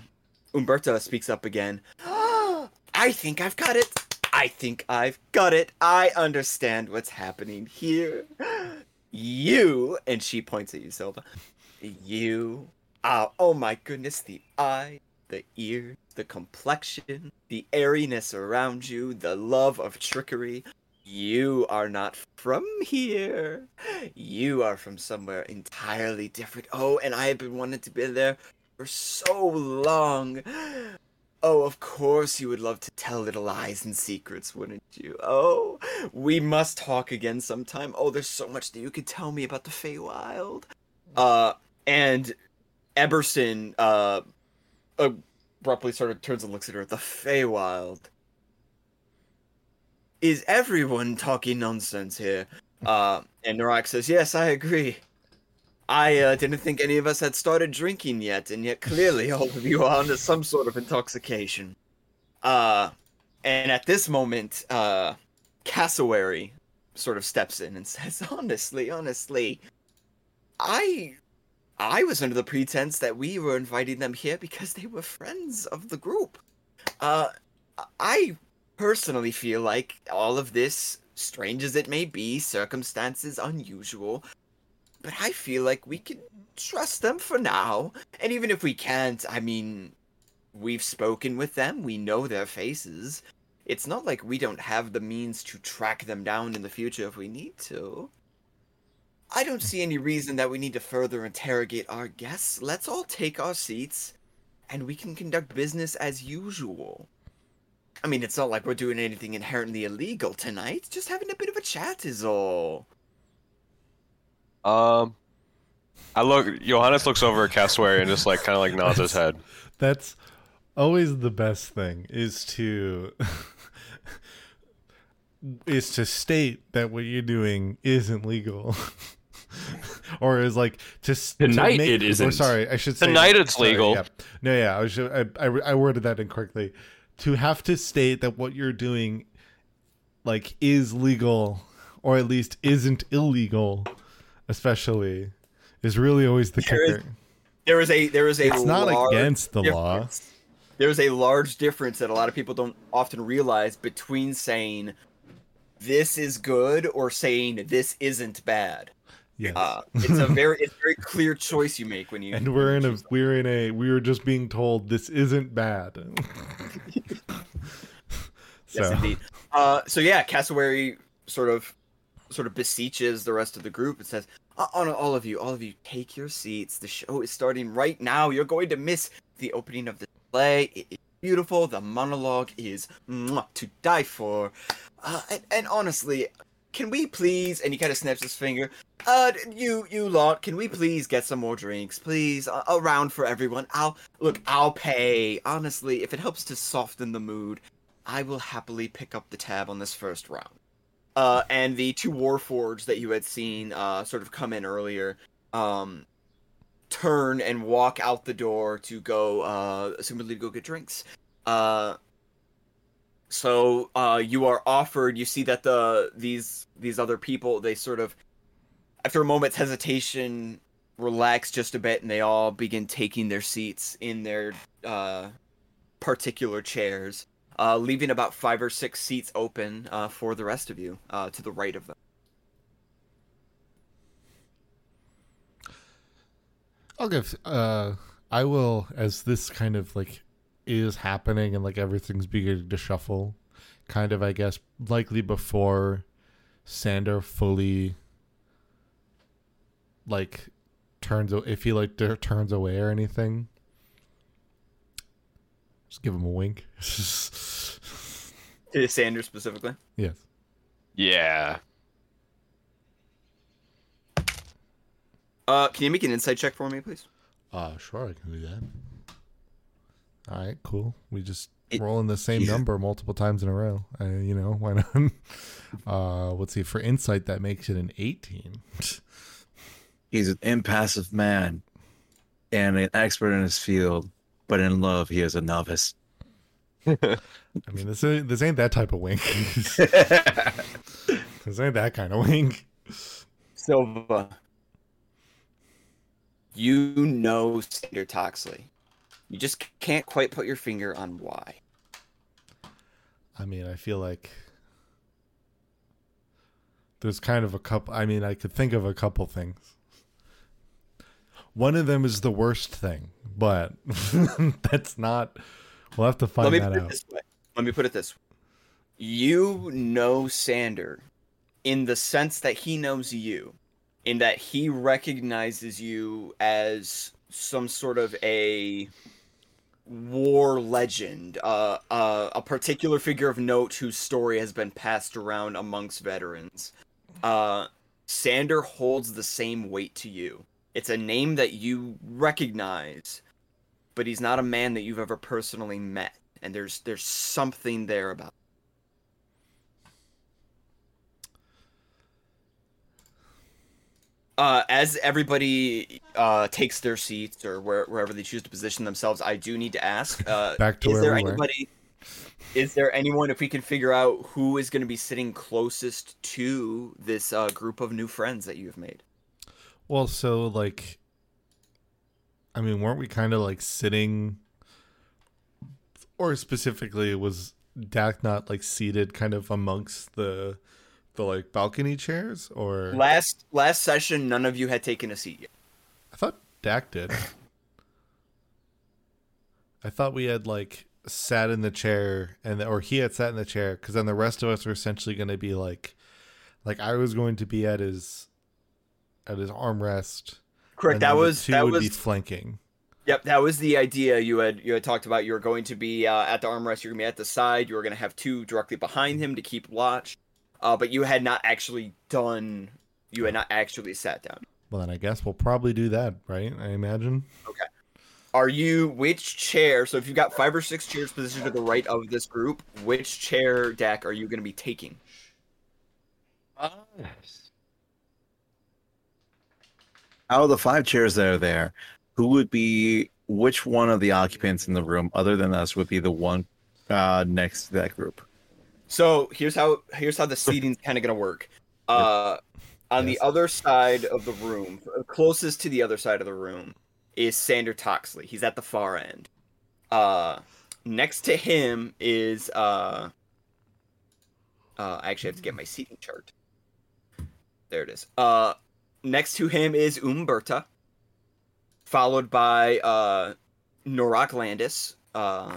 A: Umberta speaks up again. (gasps) I think I've got it. I think I've got it. I understand what's happening here. (gasps) You, and she points at you, Silva. You Ah, oh my goodness, the eye, the ear, the complexion, the airiness around you, the love of trickery. You are not from here. You are from somewhere entirely different. Oh, and I have been wanting to be there for so long. Oh, of course you would love to tell little lies and secrets, wouldn't you? Oh, we must talk again sometime. Oh, there's so much that you could tell me about the Feywild. Uh, and Eberson uh abruptly sort of turns and looks at her. The Feywild. Is everyone talking nonsense here? Uh, and Norak says, "Yes, I agree. I uh, didn't think any of us had started drinking yet, and yet clearly all of you are under some sort of intoxication." Uh, and at this moment, uh, Cassowary sort of steps in and says, "Honestly, honestly, I I was under the pretense that we were inviting them here because they were friends of the group. Uh, I personally feel like all of this, strange as it may be, circumstances unusual, but I feel like we can trust them for now. And even if we can't, I mean, we've spoken with them, we know their faces. it's not like we don't have the means to track them down in the future if we need to. I don't see any reason that we need to further interrogate our guests. Let's all take our seats and we can conduct business as usual. I mean, it's not like we're doing anything inherently illegal tonight. Just having a bit of a chat is all.
C: Um, I look. Johannes looks over at Cassowary and just like kind of like nods his head.
F: That's always the best thing is to (laughs) is to state that what you're doing isn't legal. (laughs) (laughs) or is like to s- to
E: Tonight
F: make,
E: it
F: Or
E: isn't.
F: sorry, I should say
C: Tonight it's
F: sorry,
C: legal.
F: yeah. No, yeah, I was ju- I, I I worded that incorrectly. To have to state that what you're doing like is legal or at least isn't illegal, especially is really always the
A: There is-
F: kicker.
A: There is a there is a
F: It's not against the law.
A: There's a large difference that a lot of people don't often realize between saying this is good or saying this isn't bad.
F: Yes.
A: Uh, (laughs) it's a very it's a very clear choice you make when you
F: and we're in a we're in a we were just being told this isn't bad. (laughs)
A: Yes,
F: so
A: indeed. Uh, so yeah, Cassowary sort of sort of beseeches the rest of the group and says, "Uh, "On all of you, all of you, take your seats. The show is starting right now. You're going to miss the opening of the play. It is beautiful. The monologue is mwah, to die for. Uh, and, and honestly." Can we please? And he kind of snaps his finger. Uh, you, you lot, can we please get some more drinks, please? A, a round for everyone. I'll look. I'll pay. Honestly, if it helps to soften the mood, I will happily pick up the tab on this first round. Uh, and the two Warforged that you had seen uh, sort of come in earlier um, turn and walk out the door to go, uh, assumedly to go get drinks. Uh, so uh, you are offered. You see that the these these other people they sort of after a moment's hesitation relax just a bit, and they all begin taking their seats in their uh, particular chairs uh, leaving about five or six seats open uh, for the rest of you uh, to the right of them.
F: I'll give uh I will as this kind of like is happening and like everything's beginning to shuffle, kind of I guess likely before Sander fully like turns a- if he like turns away or anything. Just give him a wink.
A: To Sanders specifically.
F: yes.
C: Yeah.
A: Uh, can you make an insight check for me, please?
F: Uh sure I can do that. All right, cool. We just
B: It-
F: rolling the same
B: he's-
F: number multiple times in a row. Uh, you know, why not? (laughs) Uh, let's see. For insight, that makes it an 18. (laughs)
B: He's an impassive man and an expert in his field, but in love, he is a novice. (laughs)
F: I mean, this ain't, this ain't that type of wink. this ain't that kind of wink.
A: Silva. You know Sander Toxley. You just can't quite put your finger on why.
F: I mean, I feel like there's kind of a couple. I mean, I could think of a couple things. One of them is the worst thing, but (laughs) that's not. We'll have to find
A: Let me
F: that
A: put it
F: out.
A: this way. Let me put it this way. You know Sander in the sense that he knows you, in that he recognizes you as some sort of a war legend, uh, uh, a particular figure of note whose story has been passed around amongst veterans. Uh, Sander holds the same weight to you. It's a name that you recognize, but he's not a man that you've ever personally met, and there's there's something there about. Uh, as everybody uh, takes their seats or where, wherever they choose to position themselves, I do need to ask: uh, (laughs)
F: Back to
A: Is
F: where
A: there
F: we were.
A: anybody? Is there anyone? If we can figure out who is going to be sitting closest to this uh, group of new friends that you have made?
F: Well, so like, I mean, weren't we kind of like sitting, or specifically was Dak not like seated kind of amongst the the like balcony chairs, or
A: Last last session, none of you had taken a seat yet.
F: I thought Dak did. I thought we had like sat in the chair and or he had sat in the chair because then the rest of us were essentially going to be like like I was going to be at his at his armrest.
A: Correct. That was
F: two
A: that
F: would
A: was
F: be flanking.
A: Yep, that was the idea you had you had talked about. You were going to be uh, at the armrest. You're gonna be at the side. You were gonna have two directly behind him to keep watch. Uh, but you had not actually done. You had not actually sat down.
F: Well, then I guess we'll probably do that, right? I imagine. Okay.
A: Are you which chair? So if you've got five or six chairs positioned to the right of this group, which chair Dak are you gonna be taking?
B: Out of the five chairs that are there, who would be which one of the occupants in the room, other than us, would be the one uh, next to that group?
A: So here's how here's how the seating's kind of gonna work. Uh, on
F: Yes.
A: the other side of the room, closest to the other side of the room, is Sander Toxley. He's at the far end. Uh, next to him is uh, uh, I actually have to get my seating chart. There it is. Uh, next to him is Umberta, followed by uh, Norak Landis. Uh,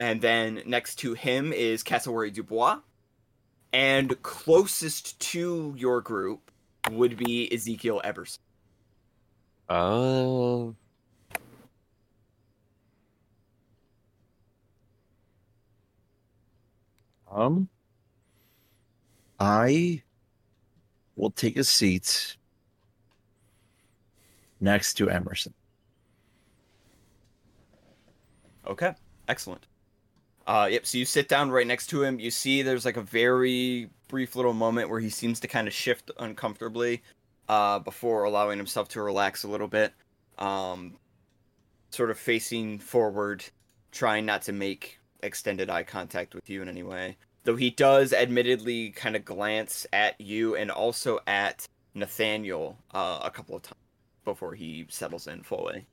A: and then next to him is Cassowary Dubois. And closest to your group would be Ezekiel Everson.
C: Oh.
B: Um, I will take a seat next to Emerson.
A: Okay, excellent. Uh, yep. So you sit down right next to him. You see, there's like a very brief little moment where he seems to kind of shift uncomfortably, uh, before allowing himself to relax a little bit. Um, sort of facing forward, trying not to make extended eye contact with you in any way. Though he does, admittedly, kind of glance at you and also at Nathaniel uh, a couple of times before he settles in fully.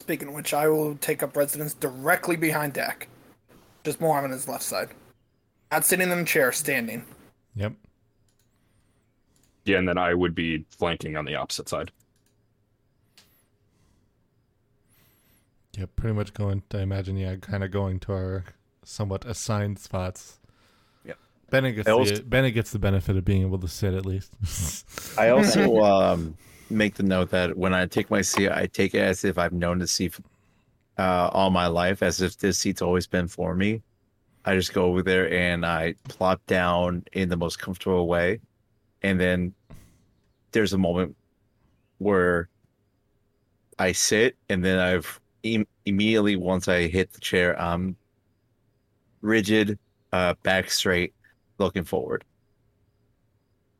D: Speaking of which, I will take up residence directly behind Dak. Just more on his left side. Not sitting in a chair, standing.
F: Yep.
E: Yeah, and then I would be flanking on the opposite side.
F: Yep. Pretty much going. I imagine. Yeah. Kind of going to our somewhat assigned spots.
A: Yep.
F: Bennett gets
B: also-
F: the Bennett gets the benefit of being able to sit at least.
B: I also (laughs) um, make the note that when I take my seat, I take it as if I've known the seat uh, all my life, as if this seat's always been for me. I just go over there and I plop down in the most comfortable way. And then there's a moment where I sit, and then I've im- immediately, once I hit the chair, I'm rigid, uh, back straight, looking forward.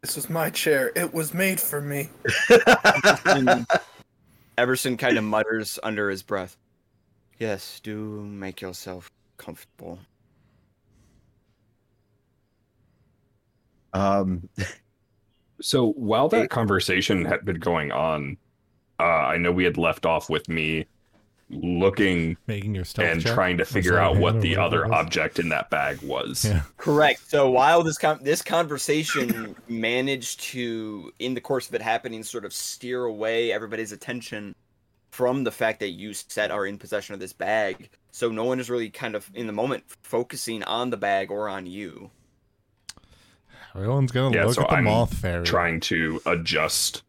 D: This was my chair. It was made for me. (laughs)
A: Everson kind of mutters under his breath. Yes, do make yourself comfortable.
B: Um,
E: So while that
B: It-
E: conversation had been going on, uh, I know we had left off with me looking
F: Making your stealth
E: and
F: check?
E: trying to figure out what the other
F: was.
E: object in that bag was.
F: Yeah.
A: Correct. So while this con- this conversation managed to, in the course of it happening, sort of steer away everybody's attention from the fact that you set are in possession of this bag, so no one is really kind of in the moment focusing on the bag or on you.
F: Everyone's gonna
E: Yeah,
F: look
E: so
F: at the
E: I'm
F: moth fairy.
E: Trying to adjust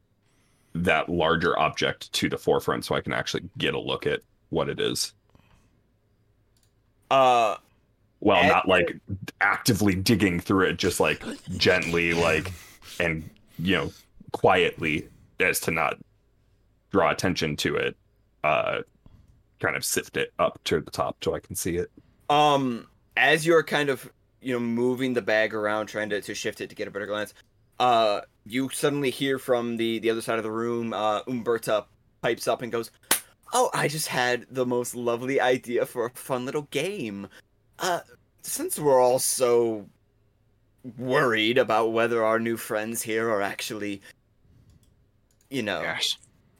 E: that larger object to the forefront so I can actually get a look at what it is.
A: Uh,
E: Well, not like actively digging through it, just like gently, like, and, you know, quietly as to not draw attention to it. Uh, kind of sift it up to the top so I can see it.
A: um, as you're kind of you know moving the bag around, trying to, to shift it to get a better glance, uh, you suddenly hear from the the other side of the room, uh, Umberta pipes up and goes, "Oh, I just had the most lovely idea for a fun little game. Uh, since we're all so worried about whether our new friends here are actually, you know,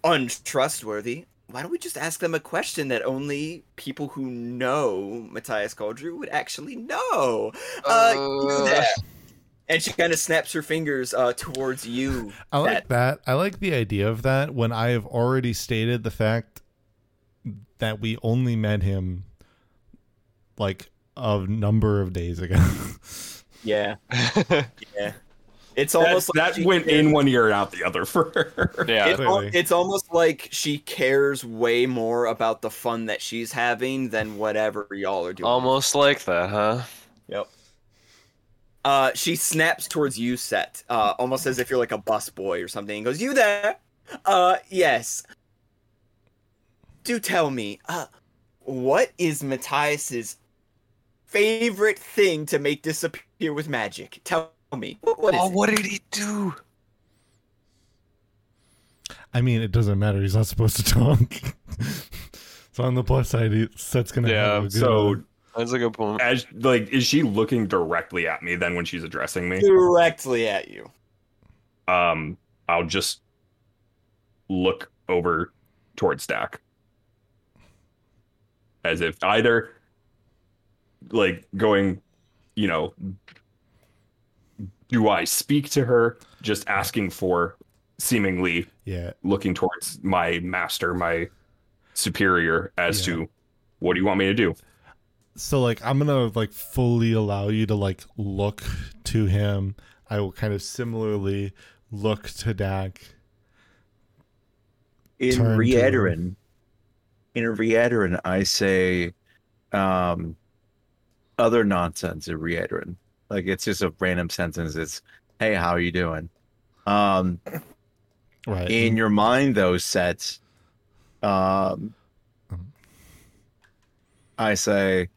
A: untrustworthy, why don't we just ask them a question that only people who know Matthias Goldrew would actually know? Uh, you there. And she kind of snaps her fingers uh, towards you.
F: I like
A: that-
F: that. I like the idea of that when I have already stated the fact that we only met him like a number of days ago. (laughs)
A: Yeah, (laughs) yeah. It's
E: That,
A: almost like
E: that
A: she
E: went
A: cares-
E: in one ear and out the other for her.
C: yeah.
A: It's, al- it's almost like she cares way more about the fun that she's having than whatever y'all are doing.
C: Almost like that, huh?
A: Yep. Uh, she snaps towards you, Set, uh, almost as if you're like a bus boy or something, and goes, "You there? Uh, yes. Do tell me, uh, what is Matthias's favorite thing to make disappear with magic? Tell me. What, what is
C: oh,
A: it?
C: what did he do?
F: I mean, it doesn't matter. He's not supposed to talk. (laughs) so on the plus side, he, Seth's gonna
C: Yeah,
F: have a good
E: So
C: That's a good point.
E: as like is she looking directly at me then when she's addressing me?
A: Directly at you.
E: Um I'll just look over towards Dak. As if either like going, you know, do I speak to her just asking for seemingly
F: yeah.
E: looking towards my master, my superior as
F: Yeah.
E: to what do you want me to do?
F: So like, I'm gonna like fully allow you to like look to him. I will kind of similarly look to Dak.
B: In Reiterin, in Reiterin, I say um, other nonsense in Reiterin. Like it's just a random sentence. It's, "Hey, how are you doing?" Um,
F: Right.
B: in your mind, those sets, um, I say,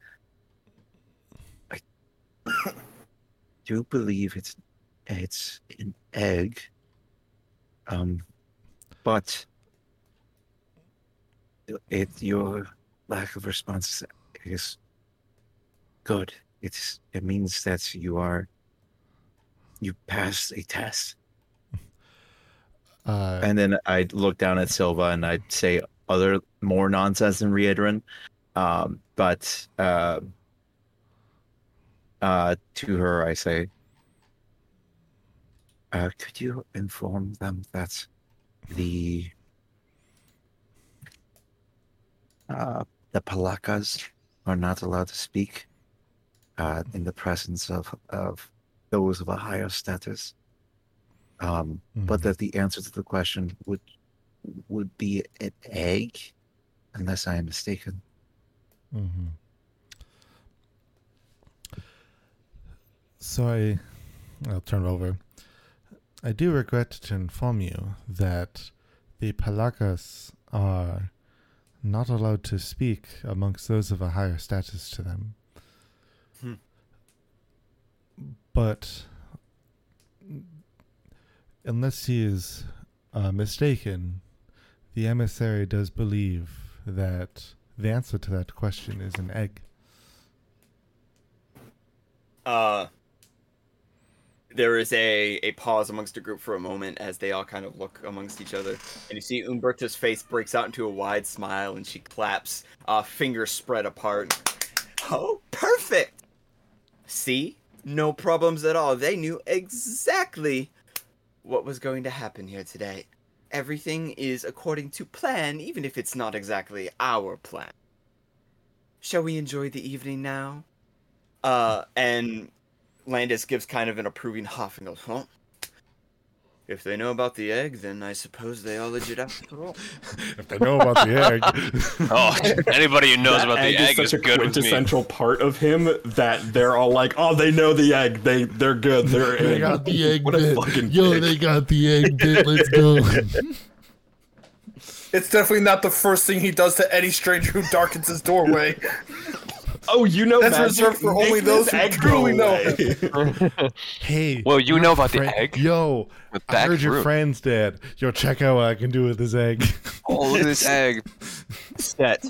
B: (coughs) do believe it's it's an egg, um, but it your lack of response is good. It's it means that you are you passed a test.
F: uh,
B: And then I'd look down at Silva and I'd say other more nonsense than Reiterin. Um, but uh, uh, to her, I say, uh, could you inform them that the uh, the Palakas are not allowed to speak uh, in the presence of, of those of a higher status? Um, but
F: mhm.
B: that the answer to the question would would be an egg, unless I am mistaken.
F: Mhm. So I, I'll turn it over. I do regret to inform you that the Palakas are not allowed to speak amongst those of a higher status to them.
A: Hmm.
F: But unless he is uh, mistaken, the emissary does believe that the answer to that question is an egg.
A: Uh, there is a, a pause amongst the group for a moment as they all kind of look amongst each other. And you see Umberta's face breaks out into a wide smile and she claps, uh, fingers spread apart. Oh, perfect! See? No problems at all. They knew exactly what was going to happen here today. Everything is according to plan, even if it's not exactly our plan. Shall we enjoy the evening now? Uh, and Landis gives kind of an approving huff and goes, "Huh? If they know about the egg, then I suppose they are legit after all." (laughs)
F: If they know about the egg. (laughs)
C: Oh, anybody who knows
E: That
C: about the egg
E: is
C: is
E: such a
C: good
E: quintessential part of him that they're all like, "Oh, they know the egg. They they're good. They're
F: they
E: in."
F: got the egg (laughs)
E: What a
F: bit.
E: fucking
F: Yo,
E: dick.
F: they got the egg bit. Let's go.
D: It's definitely not the first thing he does to any stranger who darkens his doorway.
E: Oh, you know
D: That's
E: magic?
D: reserved for only
E: this
D: those who
E: egg
D: truly know. (laughs)
F: hey.
C: Well, you know about the egg?
F: Yo,
C: With
F: I
C: back
F: heard your
C: room.
F: friend's dead. Yo, check out what I can do with this egg.
C: Oh, look at this egg.
A: Set.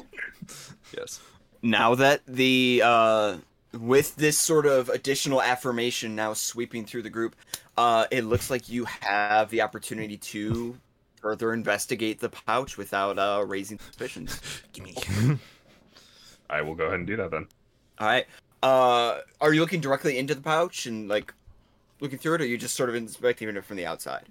E: yes.
A: now that the uh with this sort of additional affirmation now sweeping through the group uh it looks like you have the opportunity to further investigate the pouch without uh raising suspicions (laughs) give me
E: I will go ahead and do that then.
A: all right uh are you looking directly into the pouch and like looking through it or are you just sort of inspecting it from the outside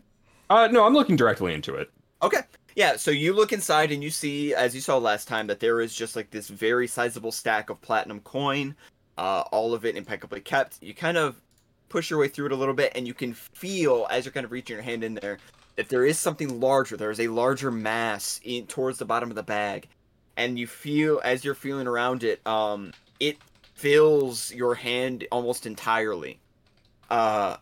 E: Uh, no, I'm looking directly into it.
A: Okay. Yeah, so you look inside and you see, as you saw last time, that there is just like this very sizable stack of platinum coin, uh, all of it impeccably kept. You kind of push your way through it a little bit, and you can feel as you're kind of reaching your hand in there that there is something larger. There is a larger mass in towards the bottom of the bag, and you feel as you're feeling around it, um, it fills your hand almost entirely. Uh,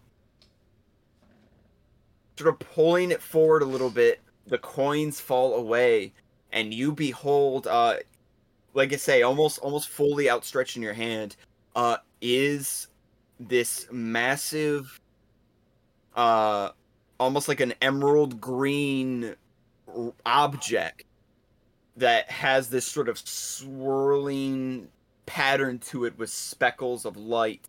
A: sort of pulling it forward a little bit, the coins fall away, and you behold, uh, like I say, almost almost fully outstretched in your hand, uh, is this massive, uh, almost like an emerald green object that has this sort of swirling pattern to it with speckles of light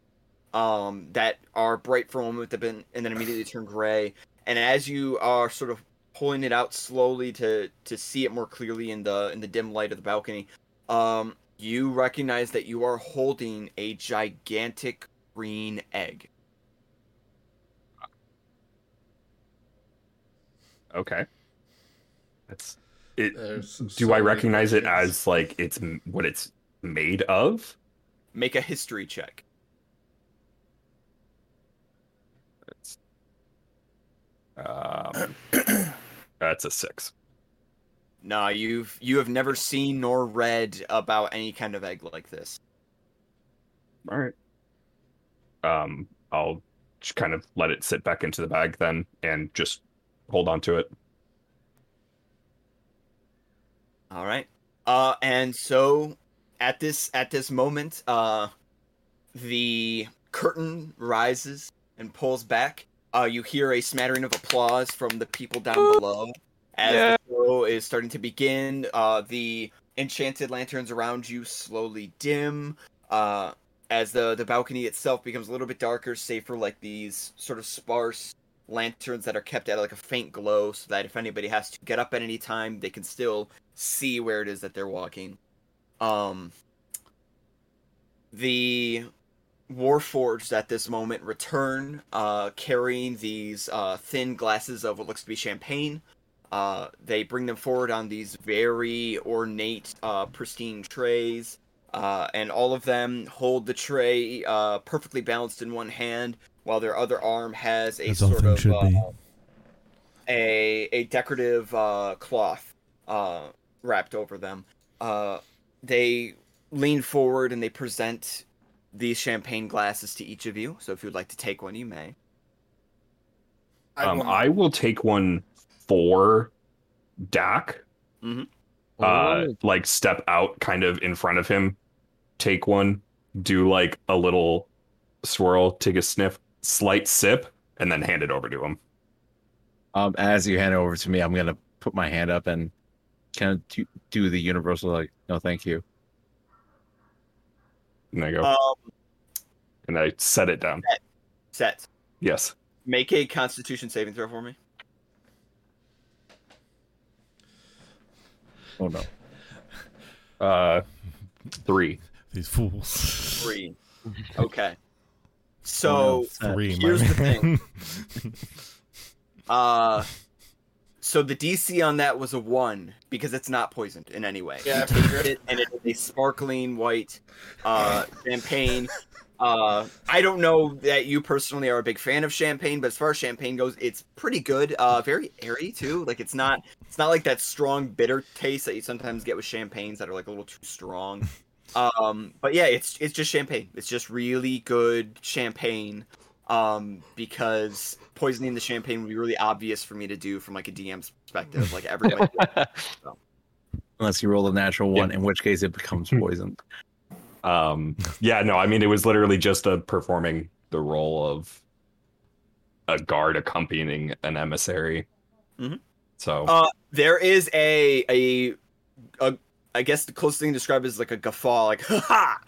A: um, that are bright for a moment and then immediately turn gray. And as you are sort of pulling it out slowly to to see it more clearly in the in the dim light of the balcony, um, you recognize that you are holding a gigantic green egg.
E: Okay. That's it.
F: There's
E: Do
F: so
E: I recognize it as like it's what it's made of?
A: Make a history check.
E: It's, um, (coughs) that's a six.
A: Nah, you've you have never seen nor read about any kind of egg like this.
E: All right. Um, I'll just kind of let it sit back into the bag then, and just hold on to it.
A: All right. Uh, and so at this at this moment, uh, the curtain rises and pulls back. Uh, you hear a smattering of applause from the people down below as
C: Yeah.
A: the show is starting to begin. Uh, the enchanted lanterns around you slowly dim. Uh, as the the balcony itself becomes a little bit darker, save for like these sort of sparse lanterns that are kept at like a faint glow, so that if anybody has to get up at any time, they can still see where it is that they're walking. Um, the Warforged at this moment return, uh, carrying these uh, thin glasses of what looks to be champagne. Uh, they bring them forward on these very ornate, uh, pristine trays, uh, and all of them hold the tray uh, perfectly balanced in one hand, while their other arm has a
G: all
A: sort of uh, a a decorative uh, cloth uh, wrapped over them. Uh, they lean forward and they present these champagne glasses to each of you. So if you would like to take one, you may.
D: I
E: um,
D: will.
E: I will take one for Dak.
A: Mhm.
E: Uh, like step out kind of in front of him, take one, do like a little swirl, take a sniff, slight sip, and then hand it over to him.
B: Um, as you hand it over to me, I'm gonna put my hand up and kind of do, do the universal like, no, thank you.
E: And I go,
A: Um,
E: and I set it down.
A: set.
E: Yes.
A: Make a Constitution saving throw for me.
B: Oh no. (laughs)
E: Uh, three.
G: These fools.
A: Three. Okay. (laughs) So
G: Three, my
A: here's the thing. Uh, so the DC on that was a one because it's not poisoned in any way.
D: Yeah,
A: You taste it, and it is a sparkling white uh, champagne. Uh, I don't know that you personally are a big fan of champagne, but as far as champagne goes, it's pretty good. Uh, very airy too. Like it's not, it's not like that strong bitter taste that you sometimes get with champagnes that are like a little too strong. (laughs) Um, but yeah, it's it's just champagne. It's just really good champagne. Um, because poisoning the champagne would be really obvious for me to do from like a DM's perspective. Like everybody, (laughs)
B: Unless you roll a natural one,
E: Yeah.
B: in which case it becomes poisoned.
E: Um, yeah, no, I mean, it was literally just a performing the role of a guard accompanying an emissary.
A: Mhm.
E: So,
A: Uh, there is a, a a I guess the closest thing to describe is like a guffaw, like (laughs) ha ha,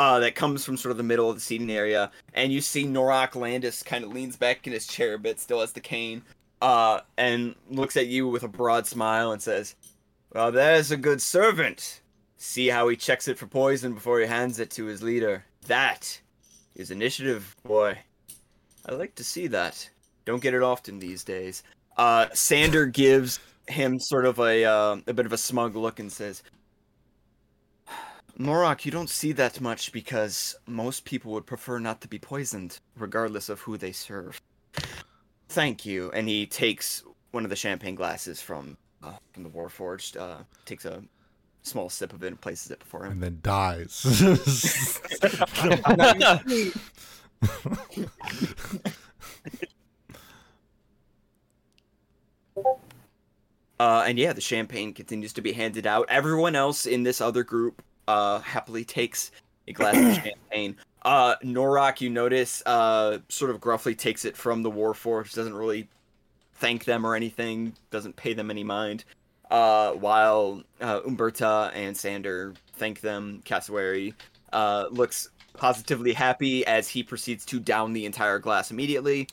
A: uh, that comes from sort of the middle of the seating area, and you see Norak Landis kind of leans back in his chair a bit, still has the cane, uh, and looks at you with a broad smile and says, "Well, there's a good servant. See how he checks it for poison before he hands it to his leader. That is initiative, boy. I like to see that. Don't get it often these days." Uh, Sander gives him sort of a uh, a bit of a smug look and says, "Norak, you don't see that much because most people would prefer not to be poisoned, regardless of who they serve." Thank you. And he takes one of the champagne glasses from uh, from the Warforged, uh, takes a small sip of it and places it before him.
F: and then dies. (laughs)
A: Uh, and yeah, the champagne continues to be handed out. Everyone else in this other group uh, happily takes a glass of (clears throat) champagne. Uh, Norak, you notice, uh, sort of gruffly takes it from the Warforged, doesn't really thank them or anything, doesn't pay them any mind. Uh, while uh, Umberta and Sander thank them, Cassowary uh, looks positively happy as he proceeds to down the entire glass immediately.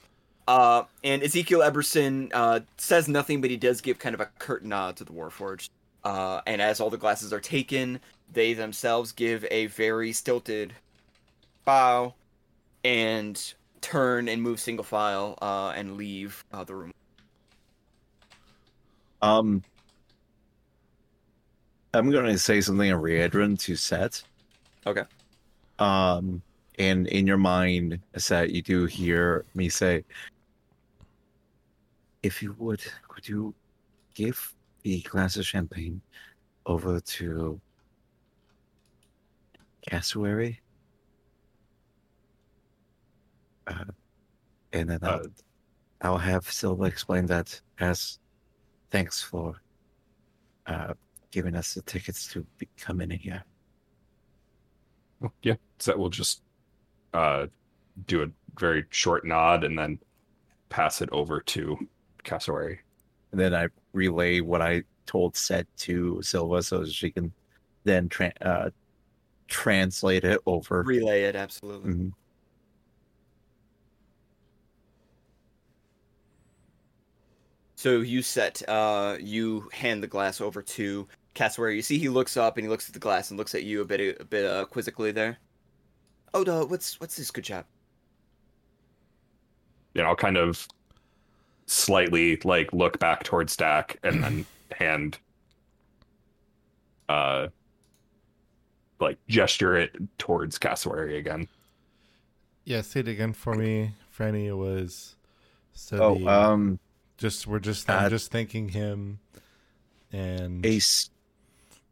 A: Uh, and Ezekiel Eberson uh, says nothing, but he does give kind of a curt nod to the Warforged. Uh, and as all the glasses are taken, they themselves give a very stilted bow and turn and move single file uh, and leave uh, the room.
B: Um, I'm going to say something in Readron to Set.
A: Okay.
B: Um, and in your mind, Set, you do hear me say, "If you would, could you give the glass of champagne over to Cassowary?" Uh, and then I'll,
E: Uh,
B: I'll have Silva explain that as thanks for uh, giving us the tickets to be, come in here.
E: Yeah, so we'll just uh, do a very short nod and then pass it over to Cassowary.
B: And then I relay what I told Set to Silva so she can then tra- uh, translate it over.
A: Relay it, absolutely.
B: Mhm.
A: So you set, uh, you hand the glass over to Cassowary. You see, he looks up and he looks at the glass and looks at you a bit, a bit uh, quizzically there. Oh, no, what's what's this good job?
E: And I'll kind of slightly like look back towards Dak and then (clears throat) hand uh like gesture it towards Cassowary again.
F: yeah, say it again for me, Franny. It was so
B: Oh,
F: the-
B: um,
F: just we're just
B: uh,
F: I'm just thanking him, and
B: a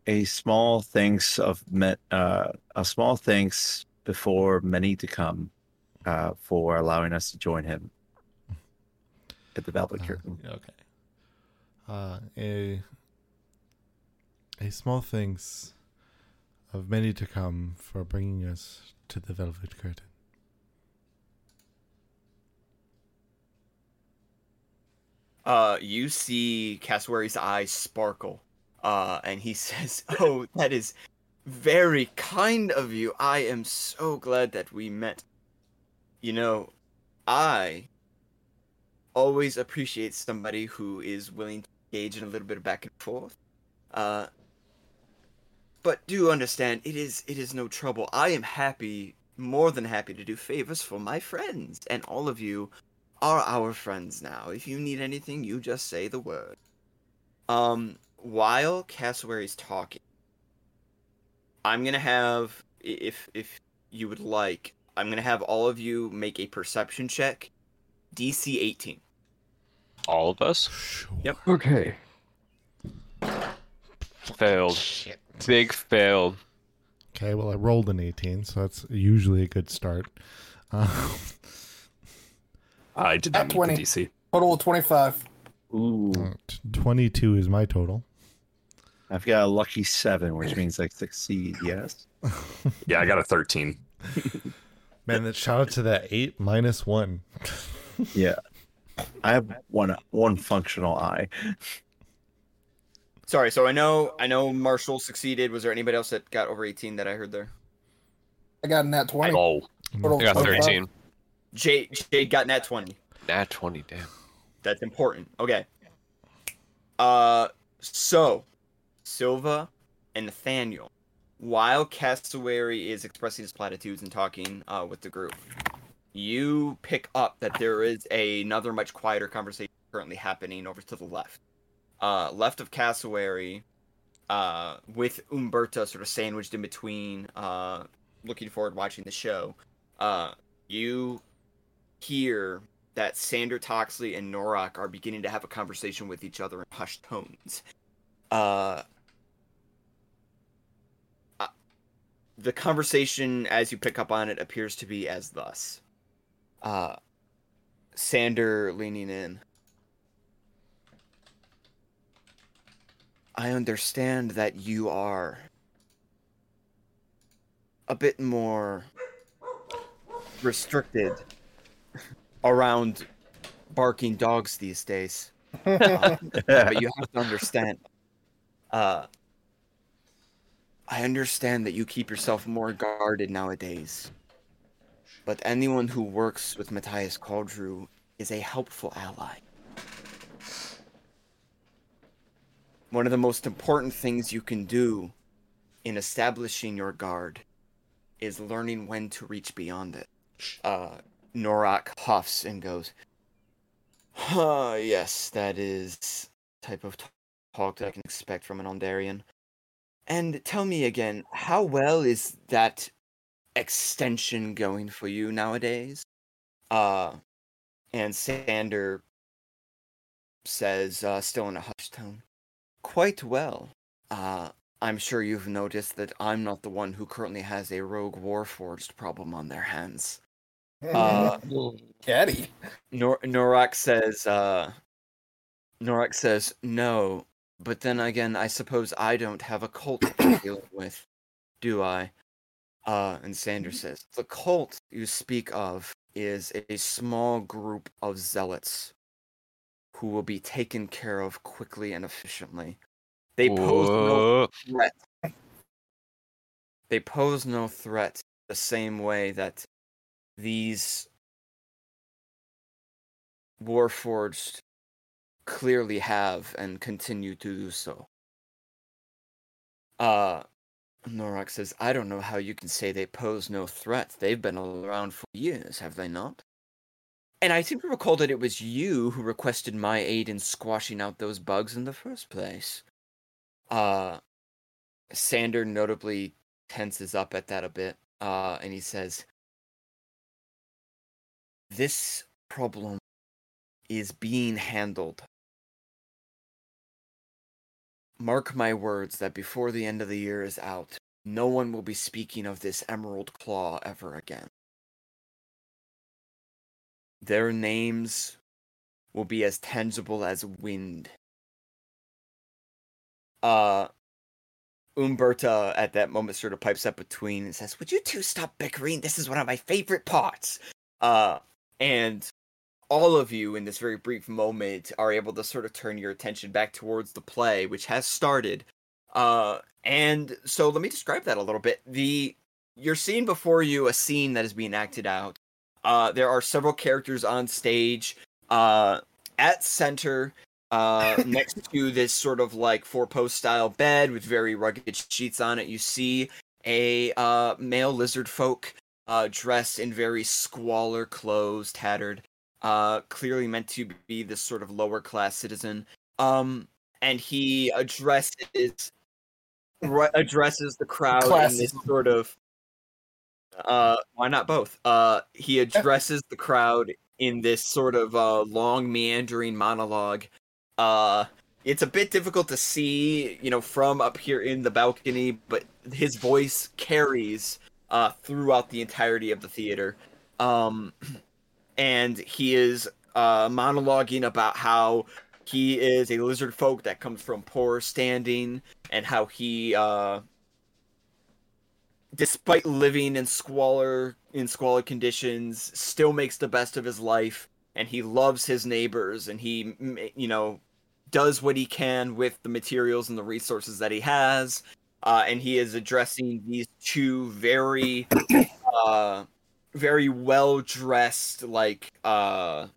B: a small thanks of me- uh, a small thanks before many to come uh, for allowing us to join him at the Velvet
F: Uh, okay. Uh, a a small thanks of many to come for bringing us to the Velvet Curtain.
A: Uh, you see Cassowary's eyes sparkle, uh, and he (laughs) says, "Oh, that is very kind of you. I am so glad that we met. You know, I always appreciate somebody who is willing to engage in a little bit of back and forth. Uh, but do understand, it is it is no trouble. I am happy, more than happy to do favors for my friends, and all of you are our friends now. If you need anything, you just say the word. Um, while Cassowary's talking, I'm gonna have, if if you would like, I'm gonna have all of you make a perception check, DC 18.
C: All of us
F: Sure.
A: Yep.
E: Okay.
C: failed. Big failed.
F: Okay, well, I rolled an 18, so that's usually a good start. Uh, (laughs)
E: I did
D: At
E: not meet
D: 20.
E: the DC.
D: Total of 25.
B: Ooh,
F: t- 22 is my total.
B: I've got a lucky seven, which means I succeed. Yes. (laughs)
E: Yeah, I got a 13. (laughs)
F: Man, that shout out to that 8 minus 1.
B: Yeah. I have one one functional eye.
A: Sorry, so I know I know Marshall succeeded. Was there anybody else that got over 18 that I heard there?
D: I got a nat 20.
E: Oh,
C: I got 13.
A: Jade Jade got nat 20.
C: Nat 20, damn.
A: That's important. Okay. Uh, so Silva and Nathaniel, while Cassowary is expressing his platitudes and talking uh, with the group, you pick up that there is another much quieter conversation currently happening over to the left. Uh, left of Cassowary, uh, with Umberta sort of sandwiched in between, uh, looking forward watching the show, uh, you hear that Sander Toxley and Norak are beginning to have a conversation with each other in hushed tones. Uh, uh, the conversation, as you pick up on it, appears to be as thus. Uh, Sander leaning in. I understand that you are a bit more restricted around barking dogs these days. (laughs) Uh, but you have to understand. Uh, I understand that you keep yourself more guarded nowadays. But anyone who works with Matthias Cauldrew is a helpful ally. One of the most important things you can do in establishing your guard is learning when to reach beyond it. Uh, Norak huffs and goes, Huh, yes, that is type of talk that I can expect from an Aundairian. And tell me again, how well is that extension going for you nowadays? Uh, and Sander says, uh, still in a hushed tone, quite well. Uh, I'm sure you've noticed that I'm not the one who currently has a rogue warforged problem on their hands. Uh, (laughs)
D: Caddy.
A: Nor- Norak says, uh, Norak says, no, but then again, I suppose I don't have a cult to (coughs) deal with, do I? Uh, and Sanders says, the cult you speak of is a small group of zealots who will be taken care of quickly and efficiently. They pose no threat. They pose no threat the same way that these Warforged clearly have and continue to do so. Uh, Norak says, I don't know how you can say they pose no threat. They've been around for years, have they not? And I seem to recall that it was you who requested my aid in squashing out those bugs in the first place. Uh, Sander notably tenses up at that a bit, uh, and he says, This problem is being handled. Mark my words that before the end of the year is out, no one will be speaking of this Emerald Claw ever again. Their names will be as tangible as wind. Uh, Umberta at that moment sort of pipes up between and says, Would you two stop bickering? This is one of my favorite parts. Uh, and all of you in this very brief moment are able to sort of turn your attention back towards the play, which has started. Uh, and so let me describe that a little bit. The you're seeing before you a scene that is being acted out. Uh, there are several characters on stage. Uh, at center, uh, (laughs) next to this sort of like four post style bed with very rugged sheets on it, you see a uh, male lizard folk uh, dressed in very squalor clothes, tattered uh, clearly meant to be this sort of lower class citizen. Um, and he addresses re- addresses the crowd in this sort of uh, why not both? Uh, he addresses the crowd in this sort of uh, long meandering monologue. Uh, it's a bit difficult to see, you know, from up here in the balcony, but his voice carries uh, throughout the entirety of the theater. Um, and he is uh, monologuing about how he is a lizard folk that comes from poor standing and how he uh, despite living in squalor in squalid conditions still makes the best of his life and he loves his neighbors and he you know does what he can with the materials and the resources that he has uh, and he is addressing these two very uh, very well dressed like uh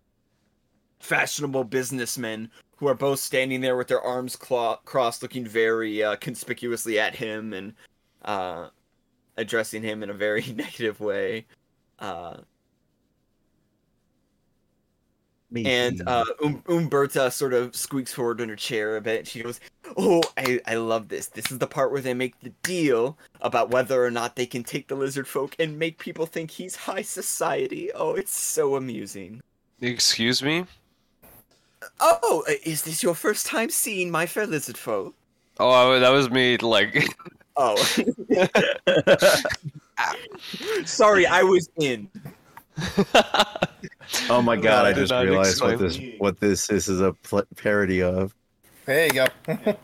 A: fashionable businessmen who are both standing there with their arms crossed looking very uh, conspicuously at him and uh addressing him in a very (laughs) negative way uh
B: Me.
A: And uh, um- Umberta sort of squeaks forward in her chair a bit. She goes, "Oh, I, I love this. This is the part where they make the deal about whether or not they can take the lizard folk and make people think he's high society. Oh, it's so amusing.
C: Excuse me?
A: Oh, uh, is this your first time seeing my fair lizard folk?
C: Oh, that was me. Like, (laughs)
A: Oh, (laughs) sorry, I was in. (laughs)
B: oh my god!
C: I
B: I just realized what
C: expect-
B: this what this this is a pl- parody of.
D: There you go. (laughs)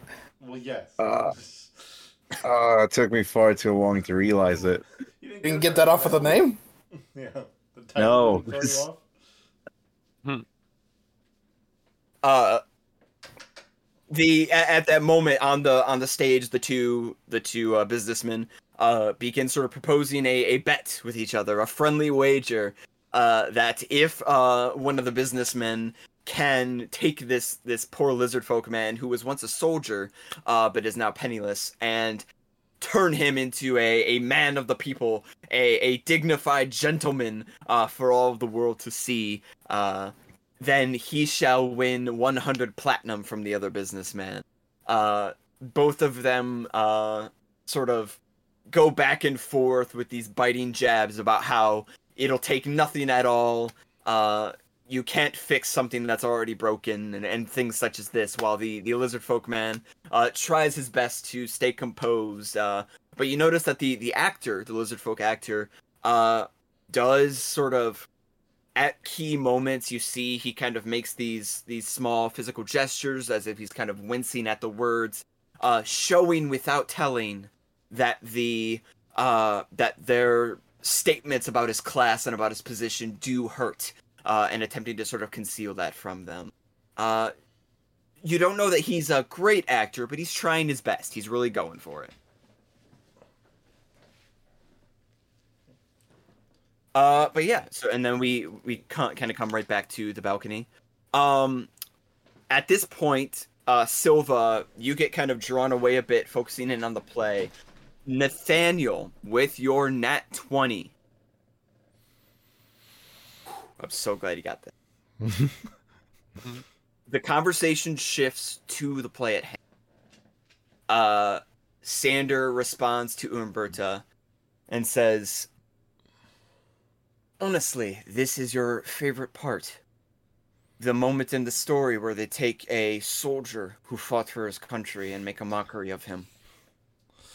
F: Well, yes.
B: Uh, Uh, it took me far too long to realize it.
D: You didn't get that off with a name.
F: Yeah. The
B: No.
F: didn't throw you off?
A: uh the at, at that moment on the on the stage the two the two uh, businessmen uh begin sort of proposing a, a bet with each other a friendly wager uh that if uh one of the businessmen can take this this poor lizard folk man who was once a soldier uh but is now penniless and turn him into a, a man of the people a, a dignified gentleman uh for all of the world to see uh then he shall win 100 platinum from the other businessman. Uh, both of them uh, sort of go back and forth with these biting jabs about how it'll take nothing at all. Uh, you can't fix something that's already broken, and, and things such as this. While the the lizard folk man uh, tries his best to stay composed, uh, but you notice that the the actor, the lizard folk actor, uh, does sort of at key moments you see he kind of makes these these small physical gestures as if he's kind of wincing at the words uh showing without telling that the uh that their statements about his class and about his position do hurt uh and attempting to sort of conceal that from them. Uh you don't know that he's a great actor but he's trying his best. He's really going for it Uh, but yeah. So and then we we kind of come right back to the balcony. Um, at this point, uh, Silva, you get kind of drawn away a bit, focusing in on the play. Nathaniel, with your nat twenty. I'm so glad you got that. (laughs) the conversation shifts to the play at hand. Uh, Sander responds to Umberta and says, Honestly, this is your favorite part. The moment in the story where they take a soldier who fought for his country and make a mockery of him.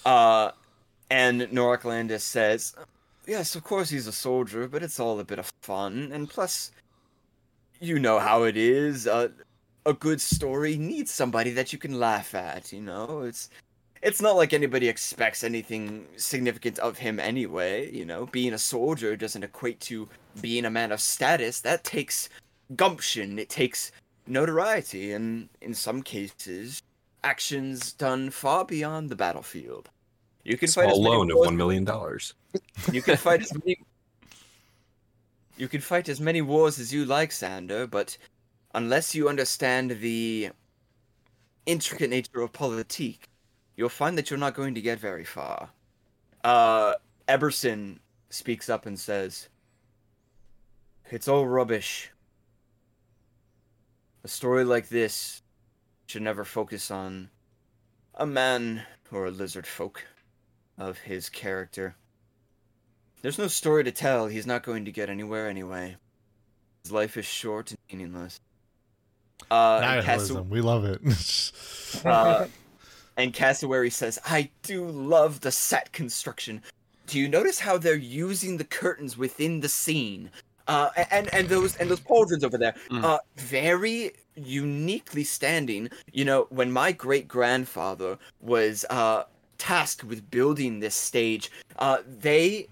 A: Uh, and Norak Landis says, Yes, of course he's a soldier, but it's all a bit of fun. And plus, you know how it is. Uh, a good story needs somebody that you can laugh at, you know? It's it's not like anybody expects anything significant of him anyway, you know. Being a soldier doesn't equate to being a man of status. That takes gumption, it takes notoriety, and in some cases, actions done far beyond the battlefield. You can fight as
E: Small
A: many
E: loan of
A: wars-
E: one million dollars. (laughs)
A: you can fight (laughs) as many. You can fight as many wars as you like, Sander, but unless you understand the intricate nature of politique, you'll find that you're not going to get very far. Uh, Eberson speaks up and says, "It's all rubbish. A story like this should never focus on a man or a lizard folk of his character." There's no story to tell. He's not going to get anywhere anyway. His life is short and meaningless. Uh,
F: Nihilism. We love it. (laughs)
A: uh, and Cassowary says, "I do love the set construction. Do you notice how they're using the curtains within the scene? Uh, and and those and those pauldrons over there,
C: Mm.
A: uh, very uniquely standing. You know, when my great grandfather was uh tasked with building this stage, uh, they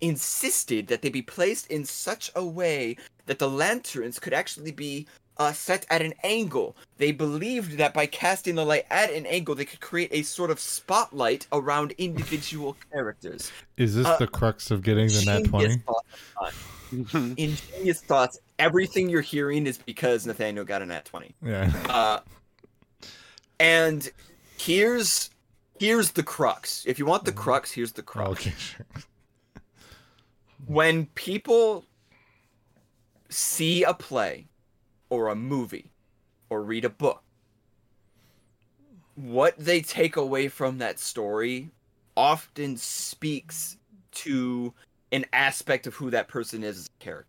A: insisted that they be placed in such a way that the lanterns could actually be uh, set at an angle. They believed that by casting the light at an angle, they could create a sort of spotlight around individual characters.
F: Is this
A: Uh,
F: the crux of getting the net
A: Ingenious
F: 20?
A: thoughts, uh, (laughs) Ingenious thoughts. Everything you're hearing is because Nathaniel got a nat 20.
F: Yeah.
A: Uh, and here's here's the crux. If you want the crux, here's the crux.
F: Okay, sure.
A: when people see a play or a movie or read a book, what they take away from that story often speaks to an aspect of who that person is as a character.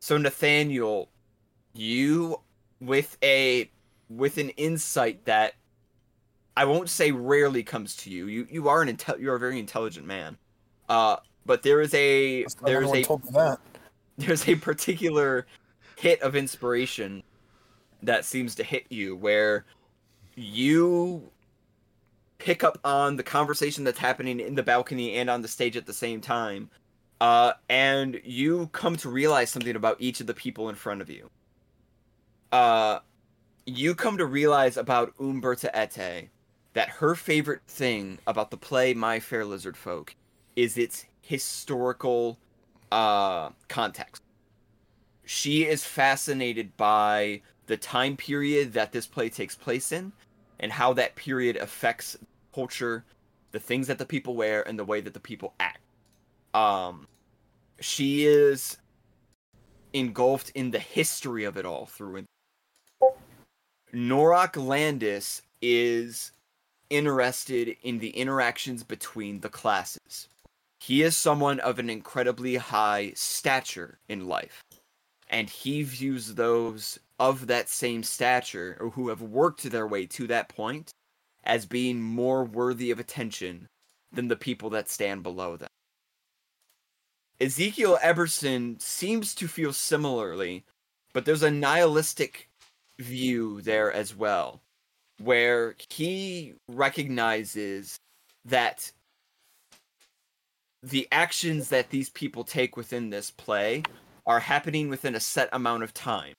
A: So Nathaniel, you with a with an insight that I won't say rarely comes to you. You you are an intel- you're a very intelligent man. Uh, but there is a there's a
D: told me that. (laughs)
A: there's a particular hit of inspiration that seems to hit you where you pick up on the conversation that's happening in the balcony and on the stage at the same time uh, and you come to realize something about each of the people in front of you. Uh, you come to realize about umberta ete that her favorite thing about the play my fair lizard folk is its historical uh, context she is fascinated by the time period that this play takes place in and how that period affects culture, the things that the people wear, and the way that the people act. Um, she is engulfed in the history of it all through and Norak Landis is interested in the interactions between the classes. He is someone of an incredibly high stature in life and he views those of that same stature or who have worked their way to that point as being more worthy of attention than the people that stand below them. Ezekiel Eberson seems to feel similarly, but there's a nihilistic view there as well, where he recognizes that the actions that these people take within this play are happening within a set amount of time.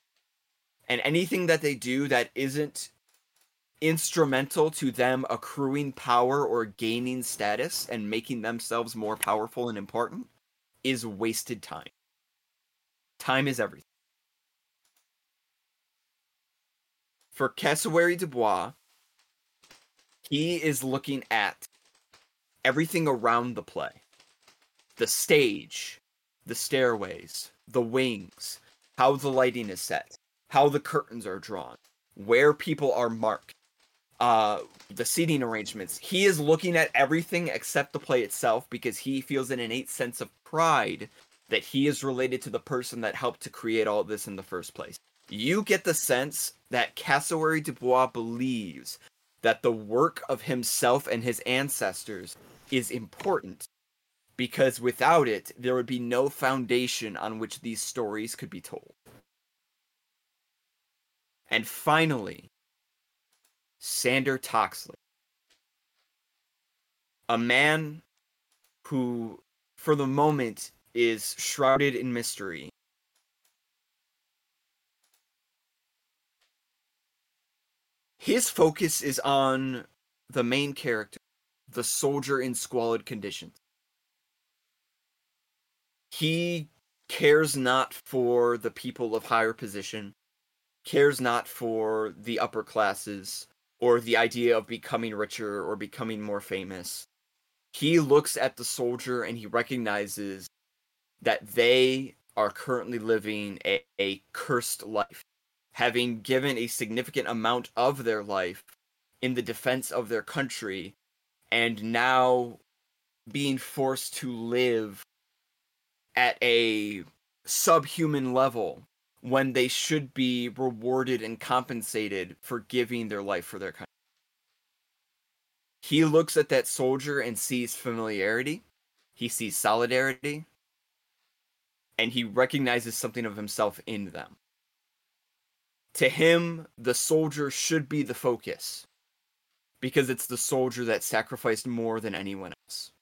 A: And anything that they do that isn't instrumental to them accruing power or gaining status and making themselves more powerful and important is wasted time. Time is everything. For Cassowary Dubois, he is looking at everything around the play the stage, the stairways, the wings, how the lighting is set, how the curtains are drawn, where people are marked, uh, the seating arrangements. He is looking at everything except the play itself because he feels an innate sense of pride that he is related to the person that helped to create all this in the first place. You get the sense that Cassowary Dubois believes that the work of himself and his ancestors is important because without it, there would be no foundation on which these stories could be told. And finally, Sander Toxley. A man who, for the moment, is shrouded in mystery. His focus is on the main character, the soldier in squalid conditions he cares not for the people of higher position, cares not for the upper classes or the idea of becoming richer or becoming more famous. He looks at the soldier and he recognizes that they are currently living a, a cursed life, having given a significant amount of their life in the defense of their country, and now being forced to live at a subhuman level when they should be rewarded and compensated for giving their life for their country. He looks at that soldier and sees familiarity, he sees solidarity, and he recognizes something of himself in them. To him, the soldier should be the focus because it's the soldier that sacrificed more than anyone else.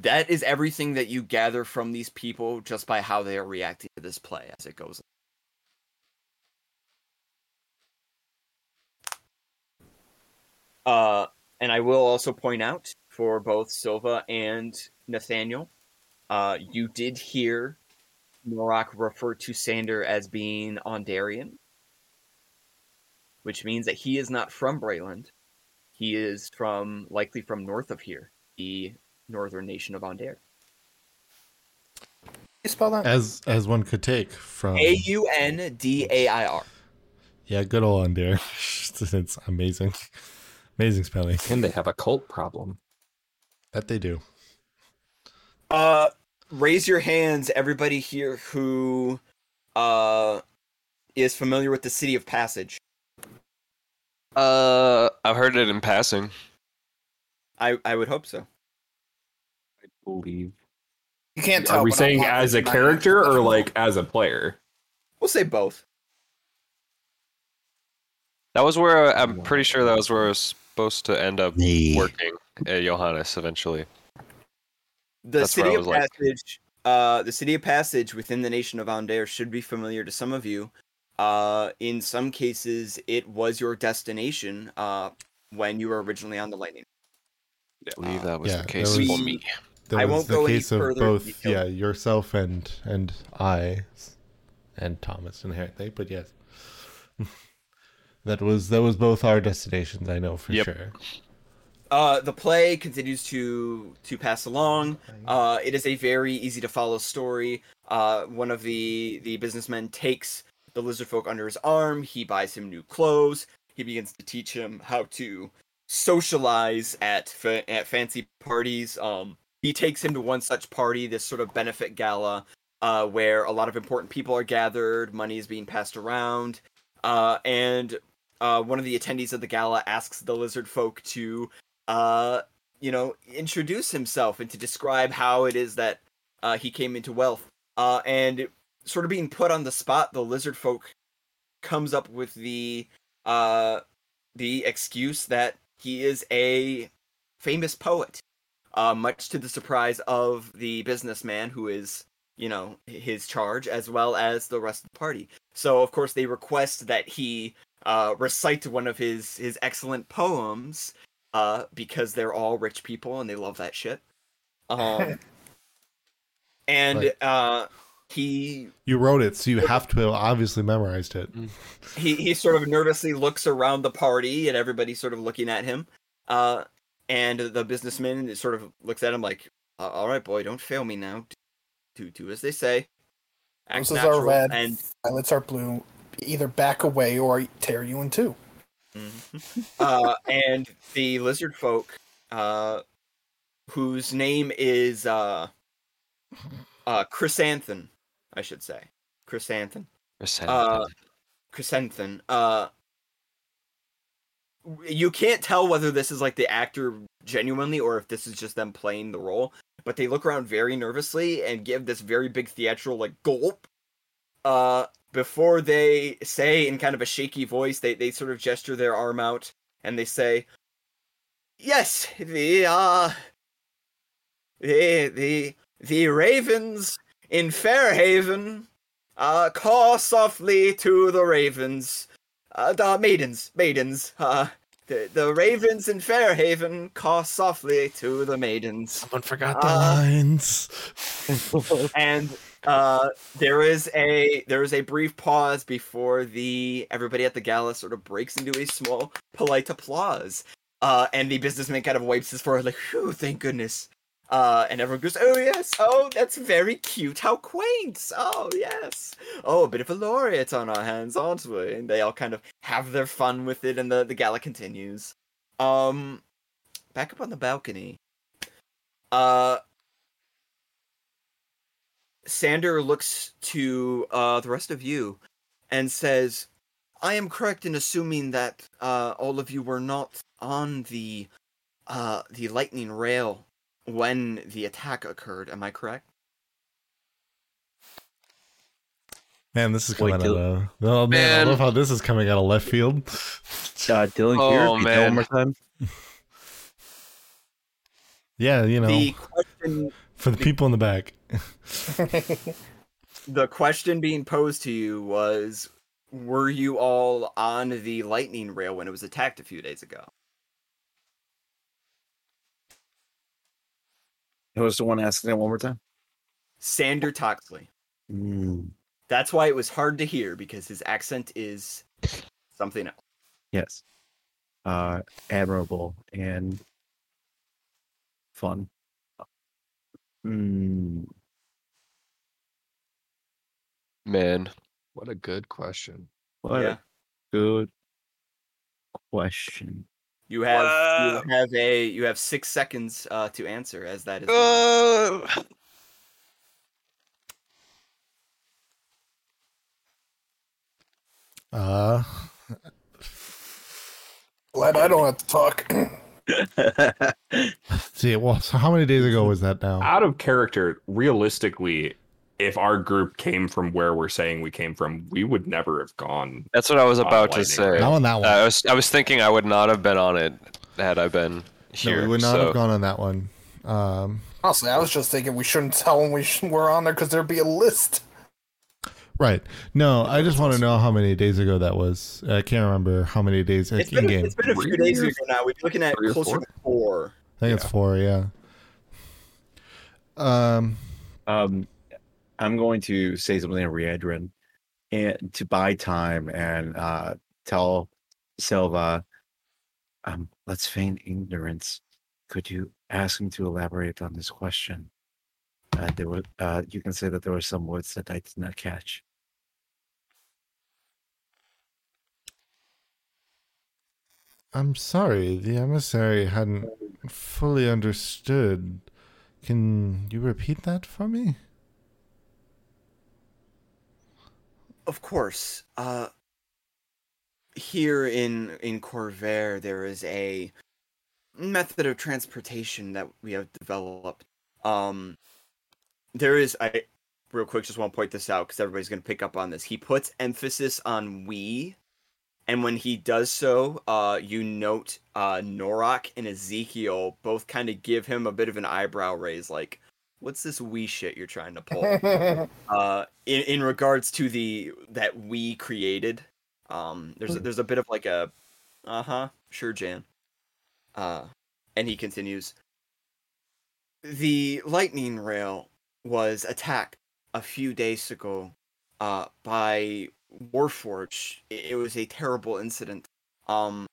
A: That is everything that you gather from these people just by how they are reacting to this play as it goes. Uh, and I will also point out for both Silva and Nathaniel, uh, you did hear Norak refer to Sander as being Aundairian, which means that he is not from Breland. He is from likely from north of here, the northern nation of Aundair.
D: you spell that?
F: as as one could take from
A: A U N D A I R.
F: yeah, good old Undir. (laughs) it's amazing, amazing spelling
E: And they have a cult problem.
F: that they do.
A: Uh, raise your hands, everybody here who uh is familiar with the city of Passage.
C: Uh, I've heard it in passing.
A: I I would hope so.
E: I believe.
D: You can't tell.
E: Are we saying as a character or like as a player?
A: We'll say both.
C: That was where I'm pretty sure that was where I was supposed to end up
B: Yeah.
C: working at Johannes eventually.
A: The
C: That's
A: city of
C: was like-
A: Passage, uh, the city of Passage within the nation of Aundair should be familiar to some of you. Uh, in some cases, it was your destination. Uh, when you were originally on the Lightning.
C: I believe that was
F: Yeah,
C: the case
A: was-
C: for me.
F: That
A: I
F: was
A: won't
F: the
A: go any
F: case of
A: further
F: both,
A: detail.
F: yeah, yourself and and I, and Thomas inherently. But yes, (laughs) that was that was both our destinations. I know for
C: Yep.
F: sure.
A: Uh, the play continues to to pass along. Uh, it is a very easy to follow story. Uh, one of the the businessmen takes the lizard folk under his arm. He buys him new clothes. He begins to teach him how to socialize at fa- at fancy parties. Um, he takes him to one such party, this sort of benefit gala, uh, where a lot of important people are gathered. Money is being passed around, uh, and uh, one of the attendees of the gala asks the lizard folk to uh, you know, introduce himself and to describe how it is that uh, he came into wealth. Uh, and sort of being put on the spot, the lizard folk comes up with the the excuse that he is a famous poet, uh, much to the surprise of the businessman who is, you know, his charge, as well as the rest of the party. So, of course, they request that he uh, recite one of his his excellent poems uh, because they're all rich people and they love that shit. Um, (laughs) and
F: Right.
A: uh, he
F: You wrote it, so you have to have obviously memorized it.
A: he he sort of nervously looks around the party and everybody's sort of looking at him. Uh, and the businessman sort of looks at him like, "Uh, "All right, boy, don't fail me now. Do do as they say." Act
D: Roses are red.
A: and
D: Violets are blue. Either back away or tear you in two.
A: uh, and the lizard folk, uh, whose name is uh, uh, Chrysanthemum, I should say, Chrysanthemum. Uh, Chrysanthemum. Uh, you can't tell whether this is like the actor genuinely or if this is just them playing the role. But they look around very nervously and give this very big theatrical like gulp. Uh, before they say in kind of a shaky voice, they they sort of gesture their arm out and they say, "Yes, the uh, the the the ravens in Fairhaven." Uh, call softly to the ravens. Uh, the maidens, maidens. Uh, the, the ravens in Fairhaven call softly to the maidens.
F: Someone forgot
A: the
F: lines. (laughs)
A: And uh, there is a there is a brief pause before the everybody at the gala sort of breaks into a small polite applause. Uh, and the businessman kind of wipes his forehead like, "Phew, thank goodness." Uh, and everyone goes, "Oh yes, oh that's very cute. How quaint. Oh yes. Oh, a bit of a laureate on our hands, aren't we?" And they all kind of have their fun with it, and the the gala continues. Um, back up on the balcony. Uh, Sander looks to uh, the rest of you and says, I am correct in assuming that uh, all of you were not on the uh, the lightning rail when the attack occurred. Am I correct?
F: Man, this is
B: Wait,
F: coming out
B: Dil-
F: of. Oh man,
C: Man.
F: I love how this is coming out of left field.
B: Uh, Dylan,
C: Oh,
B: here, can you tell
C: man.
B: one more time. (laughs)
F: Yeah, you know,
A: The question
F: for the people in the back. (laughs)
A: the question being posed to you was were you all on the lightning rail when it was attacked a few days ago?
B: Who was the one asking that one more time?
A: Sander Toxley.
B: Mm,
A: That's why it was hard to hear because his accent is something else.
B: yes. Uh, admirable and fun. Mm.
C: Man,
G: What a good question.
B: What
A: Yeah.
B: a good question.
A: You have
C: Wow.
A: you have a you have six seconds uh, to answer as that is. the-
C: uh,
F: Uh,
D: Glad I don't have to talk. (clears throat) (laughs)
F: see, well, so how many days ago was that now?
E: Out of character, realistically, if our group came from where we're saying we came from, we would never have gone.
C: that's what I was
E: Oh,
C: about to say.
F: Not on that one.
C: I was I was thinking I would not have been on it had I been
F: no,
C: here.
F: we would not
C: so-
F: have gone on that one. Um,
D: Honestly, I was just thinking we shouldn't tell them we sh- we're on there because there'd be a list.
F: right. No, I just want to know how many days ago that was. I can't remember how many days
A: It's
F: in
A: been,
F: game.
A: it's been a few
E: Three
A: days
E: or-
A: ago now. We're looking at
G: three
A: closer
G: four?
A: to four.
F: I think it's four. Yeah. Um.
B: um, I'm going to say something to Riedrin and to buy time and uh, tell Silva, um, let's feign ignorance. Could you ask him to elaborate on this question? Uh, there were, uh, you can say that there were some words that I did not catch.
F: I'm sorry, the emissary hadn't fully understood. Can you repeat that for me?
A: Of course. Uh, here in in Khorvaire, there is a method of transportation that we have developed. Um, there is I real quick just want to point this out because everybody's going to pick up on this. He puts emphasis on we, and when he does so, uh, you note uh, Norak and Ezekiel both kind of give him a bit of an eyebrow raise, like, "What's this we shit you're trying to (laughs) pull?" uh in, in regards to the that we created um there's a, there's a bit of like a uh-huh sure jan. Uh and he continues. The lightning rail was attacked a few days ago uh by warforge it, it was a terrible incident. Um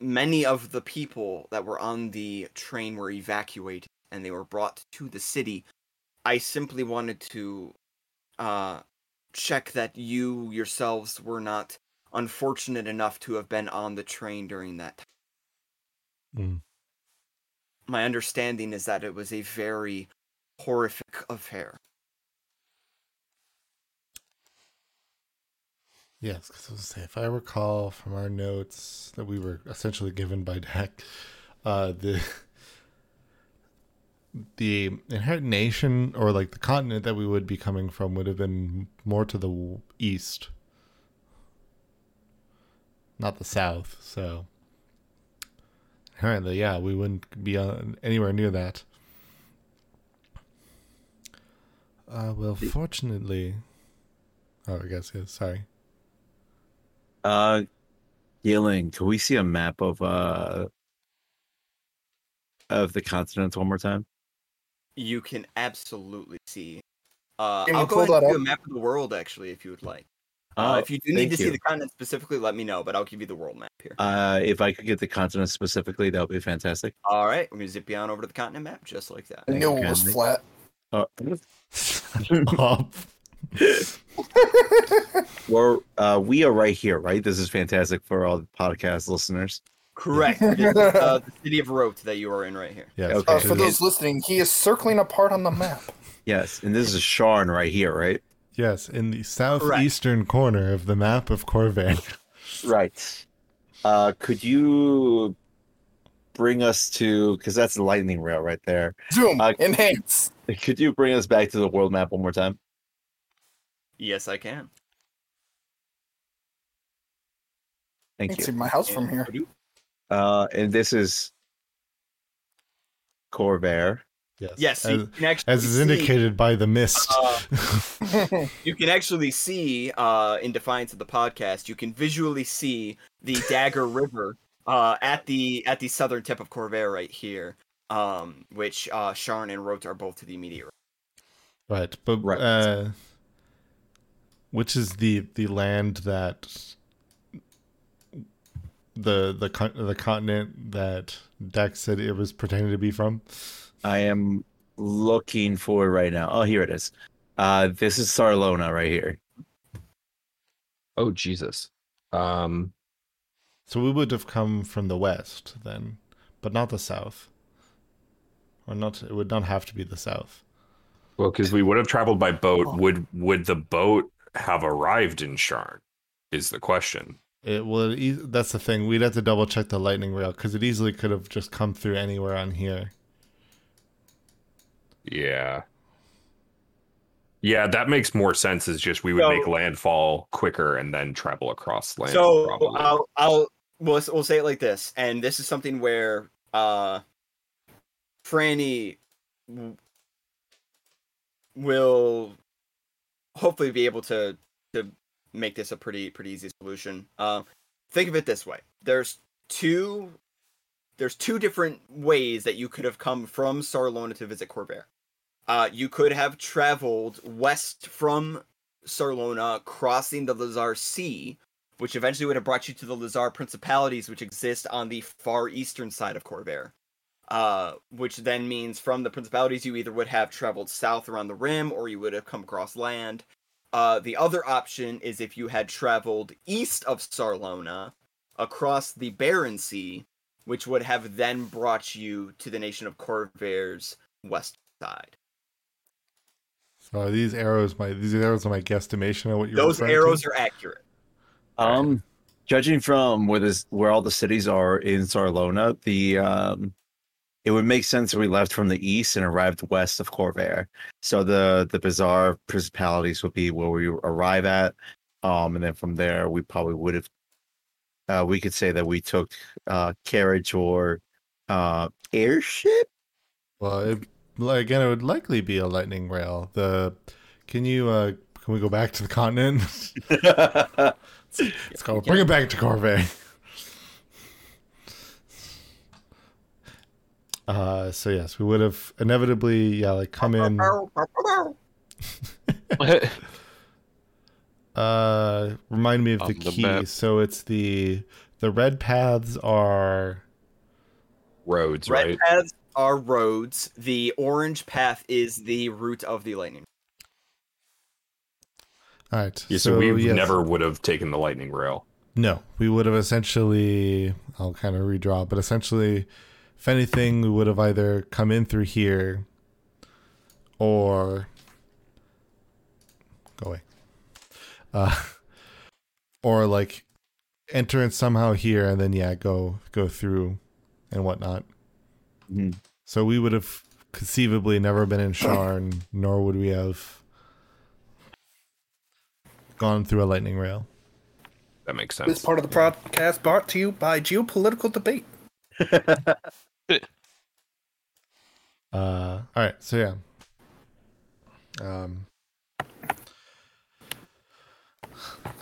A: many of the people that were on the train were evacuated and they were brought to the city i simply wanted to uh, check that you yourselves were not unfortunate enough to have been on the train during that time.
F: Mm.
A: My understanding is that it was a very horrific affair.
F: Yes, because I was say, if I recall from our notes that we were essentially given by Deck, uh, the the inherent nation or like the continent that we would be coming from would have been more to the east, not the south. So inherently, yeah, we wouldn't be anywhere near that. Uh, well, fortunately, oh, I guess yeah. Sorry.
B: Uh, Yelling, can we see a map of uh of the continents one more time?
A: You can absolutely see. Uh, I'll go
D: pull
A: ahead and
D: that
A: give you a map of the world, actually, if you would like. Uh,
B: Uh,
A: if you do need
B: thank
A: to see the continent specifically, let me know, but I'll give you the world map here.
B: Uh, if I could get the continent specifically, that would be fantastic.
A: All right, we're going to zip you on over to the continent map, just like that.
D: I knew it was flat.
B: Uh, (laughs) (laughs) we're uh, we are right here, right? This is fantastic for all the podcast listeners.
A: Correct. (laughs) This is, uh, the city of Wroat that you are in right here.
F: yes.
B: Okay.
D: Uh, for those listening, he is circling a part on the map. (laughs)
B: Yes, and this is Sharn right here, right?
F: Yes, in the southeastern corner of the map of Khorvaire. (laughs)
B: Right. Uh, could you bring us to because that's the lightning rail right there.
D: Zoom,
B: Uh,
D: enhance.
B: Could you bring us back to the world map one more time?
A: Yes, I can.
D: I
B: Thank
D: can see
B: you.
D: my house from here.
B: Uh, and this is Khorvaire.
F: Yes.
A: Yes, you
F: As,
A: can actually
F: as is
A: see-
F: indicated by the mist.
A: Uh, (laughs) you can actually see, uh, in defiance of the podcast, you can visually see the Dagger (laughs) River uh, at the at the southern tip of Khorvaire right here, um, which uh, Sharn and Wroat are both to the immediate. right.
F: right. But
B: Right.
F: uh which is the the land that the the the continent that Dex said it was pretending to be from?
B: I am looking for it right now. Oh, here it is. Uh, this is Sarlona right here.
E: Oh Jesus. Um.
F: So we would have come from the west then, but not the south. Or not it would not have to be the south.
E: Well, because we would have traveled by boat. Would would the boat have arrived in Sharn? Is the question.
F: It would e- that's the thing. We'd have to double check the lightning rail cuz it easily could have just come through anywhere on here.
E: Yeah. Yeah, that makes more sense. Is just we would
A: So-
E: make landfall quicker and then travel across land.
A: So
E: probably.
A: I'll I'll we'll, we'll say it like this, and this is something where uh, Franny will hopefully be able to to make this a pretty pretty easy solution. Uh, think of it this way: there's two there's two different ways that you could have come from Sarlona to visit Khorvaire. Uh, you could have traveled west from Sarlona, crossing the Lhazaar Sea, which eventually would have brought you to the Lhazaar Principalities, which exist on the far eastern side of Khorvaire. Uh, which then means from the Principalities, you either would have traveled south around the rim, or you would have come across land. Uh, the other option is if you had traveled east of Sarlona, across the Barren Sea, which would have then brought you to the nation of Khorvaire's west side.
F: So are these arrows my these arrows are my guesstimation of what you're
A: Those arrows
F: to?
A: are accurate.
B: Um, judging from where this, where all the cities are in Sarlona, the um, it would make sense if we left from the east and arrived west of Khorvaire. So the the bizarre principalities would be where we arrive at, um, and then from there we probably would have. Uh, we could say that we took uh, carriage or uh, airship.
F: Well, it, again, it would likely be a lightning rail. The can you uh can we go back to the continent? (laughs) Let's go. Bring it back to Khorvaire. Uh, so yes, we would have inevitably, yeah, like come in. (laughs) Uh, remind me of the
C: On the
F: key.
C: map.
F: so it's the the red paths are
E: roads, right
A: Red
E: right?
A: paths are roads. The orange path is the route of the lightning.
F: all right.
E: Yeah, so, we
F: yes.
E: never would have taken the lightning rail.
F: No, we would have essentially. I'll kind of redraw, but essentially, if anything, we would have either come in through here, or go away, uh, (laughs) or like enter in somehow here, and then yeah, go go through and whatnot.
B: Mhm.
F: So we would have conceivably never been in Sharn, nor would we have gone through a lightning rail.
E: That makes sense.
D: This part of the podcast brought to you by geopolitical debate. (laughs)
F: Uh, all right, so yeah. Um.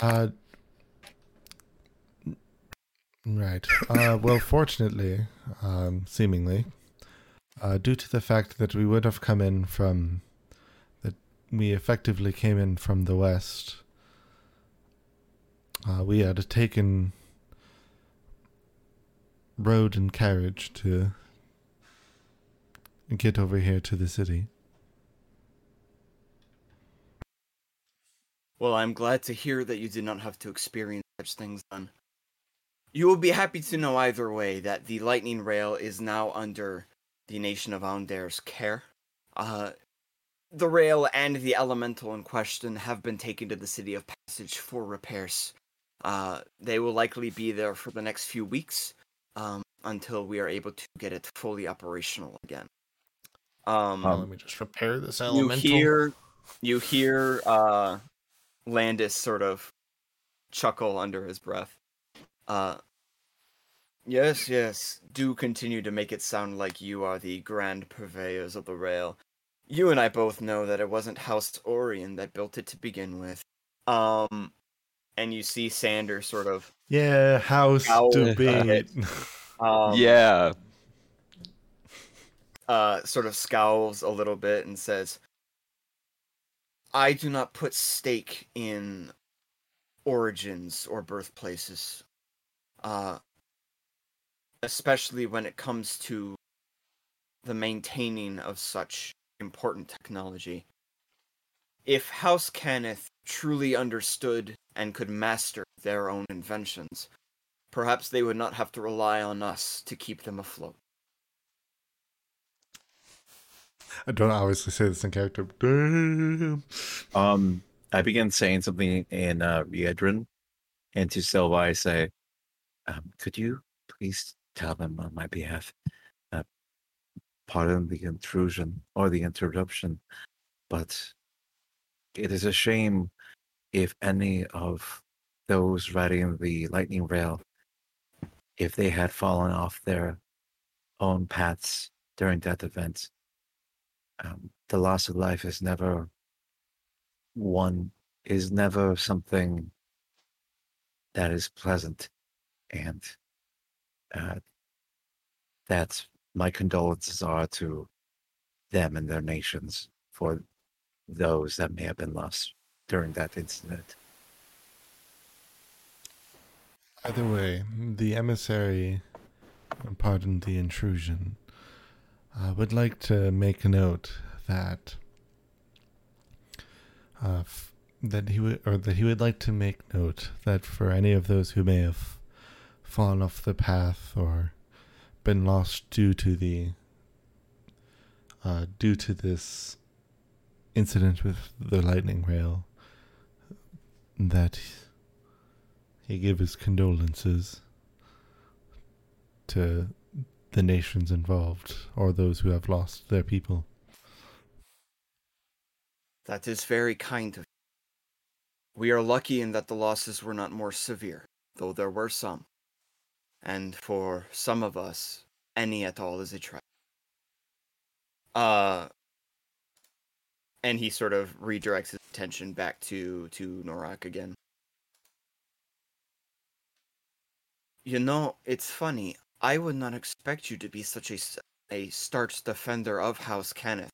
F: Uh. Right. Uh, well, fortunately, um, seemingly, uh, due to the fact that we would have come in from, that we effectively came in from the west, uh, we had taken road and carriage to get over here to the city.
A: Well, I'm glad to hear that you did not have to experience such things then. You will be happy to know either way that the lightning rail is now under the nation of Aundair's care. Uh, the rail and the elemental in question have been taken to the city of Passage for repairs. Uh, they will likely be there for the next few weeks um, until we are able to get it fully operational again. Um,
F: let me just repair this
A: you hear you hear uh landis sort of chuckle under his breath. Uh yes yes. Do continue to make it sound like you are the grand purveyors of the rail. You and i both know that it wasn't house Orien that built it to begin with. Um and you see sander sort of
F: yeah, house
A: Owl
F: debate. (laughs)
A: um
C: yeah.
A: Uh, sort of scowls a little bit and says, I do not put stake in origins or birthplaces, uh, especially when it comes to the maintaining of such important technology. If House Cannith truly understood and could master their own inventions, perhaps they would not have to rely on us to keep them afloat.
F: I don't obviously say this in character. Damn.
B: Um, I begin saying something in uh, Riedran, and to Silva I say, um, "Could you please tell them on my behalf, uh, pardon the intrusion or the interruption, but it is a shame if any of those riding the lightning rail, if they had fallen off their own paths during that event." Um, the loss of life is never one is never something that is pleasant. And uh, that my condolences are to them and their nations for those that may have been lost during that incident.
F: Either way, the emissary, pardon the intrusion, uh, would like to make a note that uh, f- that he would or that he would like to make note that for any of those who may have fallen off the path or been lost due to the uh, due to this incident with the lightning rail, that he give his condolences to the nations involved or those who have lost their people.
A: That is very kind of you. We are lucky in that the losses were not more severe, though there were some. And for some of us, any at all is a tragedy. Uh, and he sort of redirects his attention back to to Norak again. You know, it's funny. I would not expect you to be such a, a starch defender of House Cannith.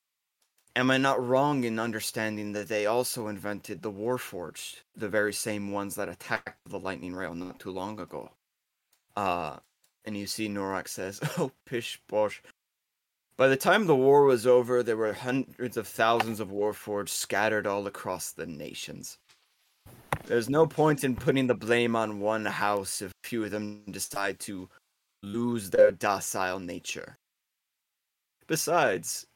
A: Am I not wrong in understanding that they also invented the Warforged, the very same ones that attacked the Lightning Rail not too long ago? Uh, and you see Norak says, (laughs) Oh, pish bosh. By the time the war was over, there were hundreds of thousands of Warforged scattered all across the nations. There's no point in putting the blame on one house if few of them decide to lose their docile nature. Besides,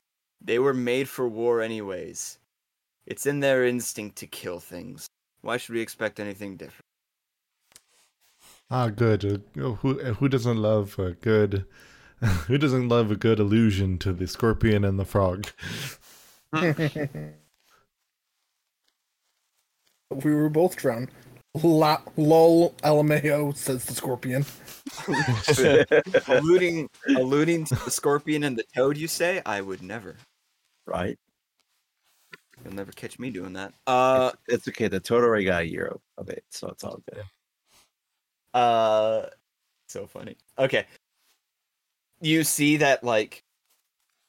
A: they were made for war anyways. It's in their instinct to kill things. Why should we expect anything different?
F: Ah, good. Uh, who who doesn't love a good (laughs) who doesn't love a good allusion to the scorpion and the frog? (laughs)
D: we were both drowned. La- lol, LMAO, says the scorpion. (laughs)
A: alluding alluding to the scorpion and the toad you say? I would never.
B: right
A: You'll never catch me doing that. Uh
B: it's, it's okay the total already got a year of it so it's all good
A: Uh, so funny. Okay, you see that like,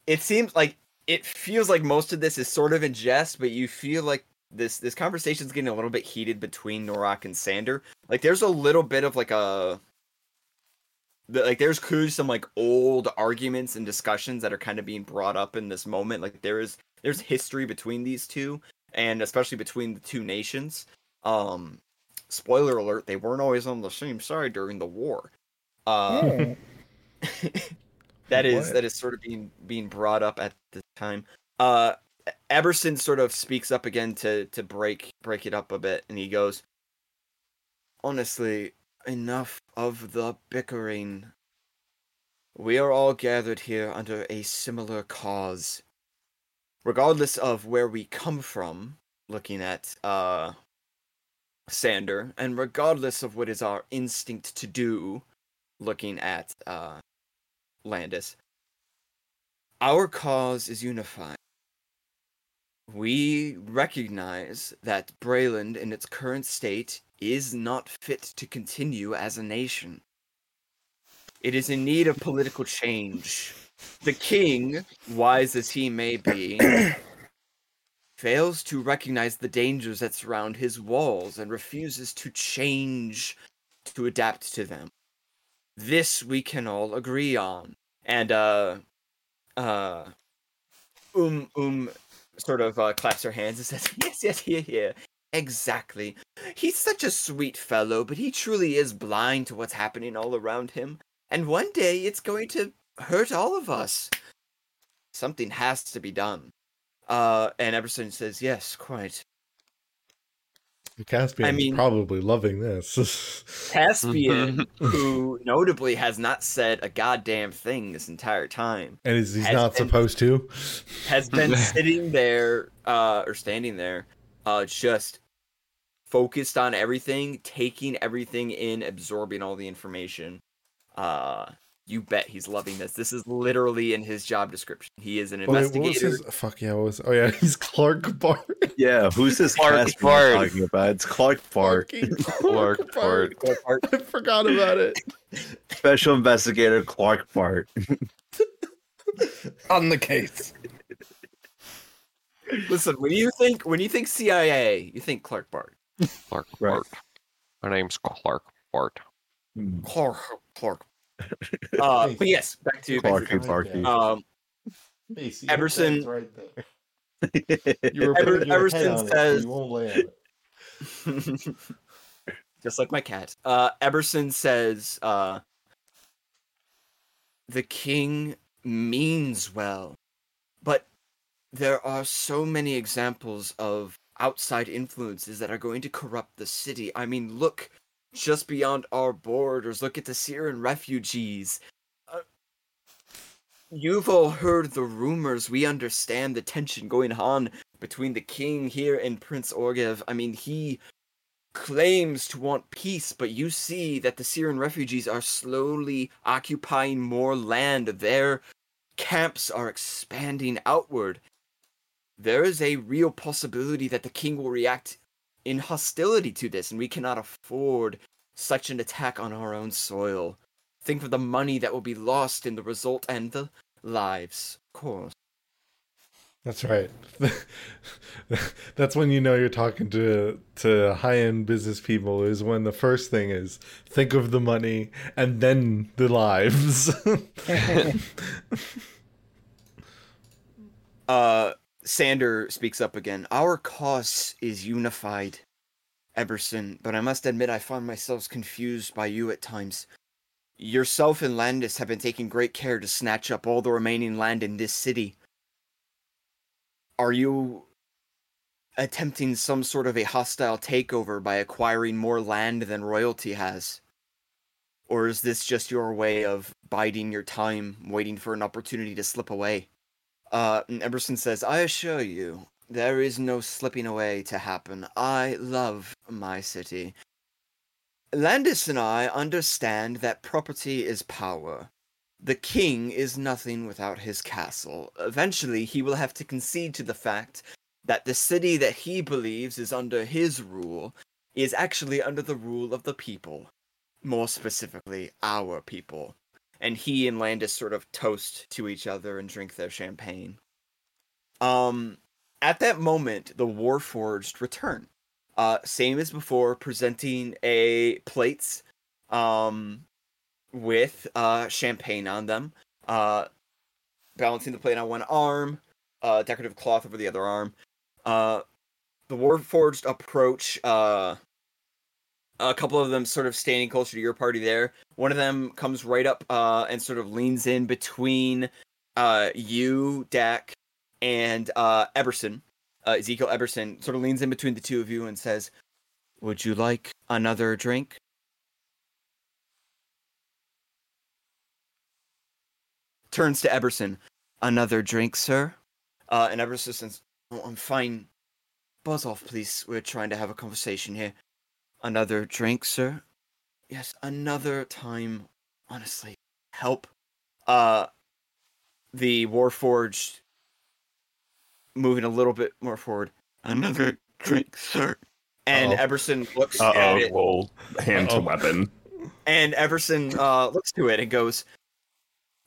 A: it seems like it feels like most of this is sort of in jest, but you feel like this this conversation's getting a little bit heated between Norak and Sander. Like, there's a little bit of like a. Like there's clearly some like old arguments and discussions that are kind of being brought up in this moment. Like there is there's history between these two, and especially between the two nations. Um, spoiler alert: they weren't always on the same side during the war. Uh,
D: Hmm. (laughs)
A: that is
F: What?
A: that is sort of being being brought up at the time. Uh, Eberson sort of speaks up again to to break break it up a bit, and he goes, "Honestly, enough of the bickering. We are all gathered here under a similar cause, regardless of where we come from. Looking at uh." Sander, and regardless of what is our instinct to do, looking at uh, Landis, our cause is unified. We recognize that Breland in its current state is not fit to continue as a nation. It is in need of political change. The king, wise as he may be, (coughs) fails to recognize the dangers that surround his walls and refuses to change to adapt to them. This we can all agree on. And uh uh um um sort of uh, claps her hands and says, (laughs) Yes, yes, here, here. Exactly. He's such a sweet fellow, but he truly is blind to what's happening all around him. And one day it's going to hurt all of us. Something has to be done. Uh, and Eberson says, Yes, quite.
F: Caspian's
A: mean-
F: probably loving this. (laughs)
A: Caspian, (laughs) who notably has not said a goddamn thing this entire time,
F: and he's, he's not
A: been-
F: supposed to.
A: has been (laughs) sitting there, uh, or standing there, uh, just focused on everything, taking everything in, absorbing all the information. Uh, you bet he's loving this. This is literally in his job description. He is an
F: Wait, what was
A: investigator.
F: his? Fuck yeah! What was? Oh yeah, (laughs) he's Clark Bart.
B: Yeah, who's this
C: Clark
B: Caspian
C: Bard.
B: we're talking about? It's Clark Bart,
F: Fucking
C: Clark Bart. (laughs)
F: I forgot about it.
B: special investigator Clark Bart. (laughs)
D: On the case.
A: Listen, when you think when you think CIA, you think Clark Bart.
C: Clark
B: Right.
C: Bart. My name's Clark Bart.
B: Hmm.
A: Clark Clark. Uh, but yes, back to back to-
B: Clarky Clarky.
A: um, Eberson-
F: right there.
B: You (laughs)
F: You were
A: Ever-
F: putting
A: Emerson
F: head so
A: says-
F: you won't lay on it. (laughs)
A: just like my cat. Uh, Eberson says, uh, "The king means well, but there are so many examples of outside influences that are going to corrupt the city. I mean, look just beyond our borders. Look at the Cyran refugees." Uh, You've all heard the rumors. We understand the tension going on between the king here and Prince Oargev. I mean, he claims to want peace, but you see that the Cyran refugees are slowly occupying more land. Their camps are expanding outward. There is a real possibility that the king will react in hostility to this, and we cannot afford such an attack on our own soil. Think of the money that will be lost in the result and the lives, of course.
F: That's right. (laughs) That's when you know you're talking to to high end business people. Is when the first thing is think of the money and then the lives. (laughs) (laughs)
A: Uh, Sander speaks up again. Our cause is unified, Eberson, but I must admit I find myself confused by you at times. Yourself and Landis have been taking great care to snatch up all the remaining land in this city. Are you attempting some sort of a hostile takeover by acquiring more land than royalty has? Or is this just your way of biding your time, waiting for an opportunity to slip away? Uh, Eberson says, I assure you, there is no slipping away to happen. I love my city. Landis and I understand that property is power. The king is nothing without his castle. Eventually, he will have to concede to the fact that the city that he believes is under his rule is actually under the rule of the people. More specifically, our people and he and Landis sort of toast to each other and drink their champagne. Um, at that moment, the Warforged return. Uh, same as before, presenting a plates, um, with uh champagne on them. Uh, balancing the plate on one arm, uh, decorative cloth over the other arm. Uh, the Warforged approach. A couple of them sort of standing closer to your party there. One of them comes right up uh, and sort of leans in between uh, you, Dak, and uh, Eberson. Uh, Ezekiel Eberson sort of leans in between the two of you and says, Would you like another drink? Turns to Eberson. Another drink, sir? Uh, and Eberson says, oh, I'm fine. Buzz off, please. We're trying to have a conversation here. Another drink, sir? Yes, another time. Honestly, help. Uh, the Warforged moving a little bit more forward. Another drink, sir. And
E: Uh-oh.
A: Eberson looks
E: Uh
A: at
E: oh,
A: it,
E: roll hand to
F: Uh-oh.
E: weapon.
A: and Eberson uh, looks to it and goes,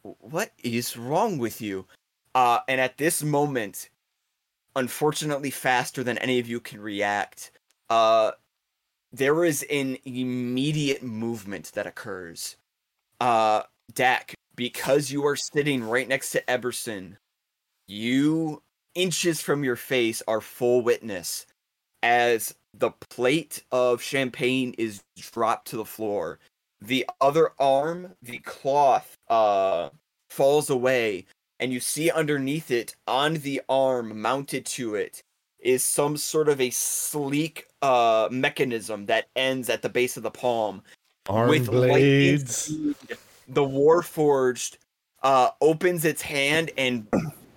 A: "What is wrong with you?" Uh, and at this moment, unfortunately, faster than any of you can react, uh, there is an immediate movement that occurs. Uh, Dak, because you are sitting right next to Eberson, you inches from your face are full witness as the plate of champagne is dropped to the floor. The other arm, the cloth, uh, falls away, and you see underneath it, on the arm mounted to it, is some sort of a sleek uh mechanism that ends at the base of the palm.
F: Arm
A: With
F: blades.
A: speed, the Warforged uh, opens its hand and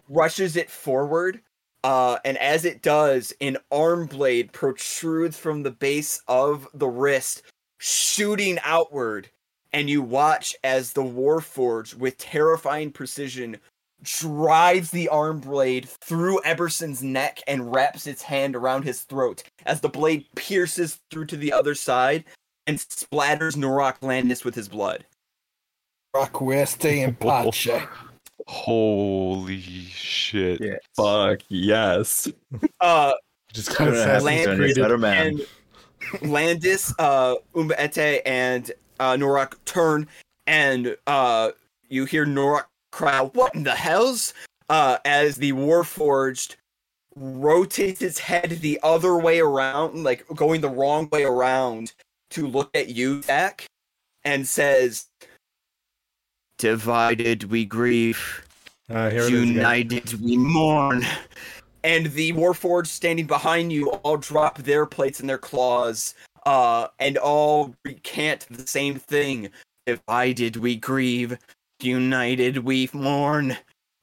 A: rushes it forward. Uh, and as it does, an arm blade protrudes from the base of the wrist, shooting outward. And you watch as the Warforged, with terrifying precision, drives the arm blade through Eberson's neck and wraps its hand around his throat as the blade pierces through to the other side and splatters Norak Landis with his blood.
D: Rockweste and (laughs) Pache.
C: Holy shit.
B: Yeah.
E: Fuck yes. (laughs)
A: Uh,
F: Just kind of
B: Gonna have to
F: Assassin's
B: turn
F: Creed.
B: his better man.
A: and Landis, uh, Umberta, and uh, Norak turn, and uh, you hear Norak cry out, "What in the hell's?" Uh, as the Warforged rotates its head the other way around, like going the wrong way around, to look at you, Zach, and says, "Divided we grieve."
F: Uh, here it is.
A: United we mourn. And the Warforged standing behind you all drop their plates and their claws, uh, and all recant the same thing. Divided we grieve, united we mourn.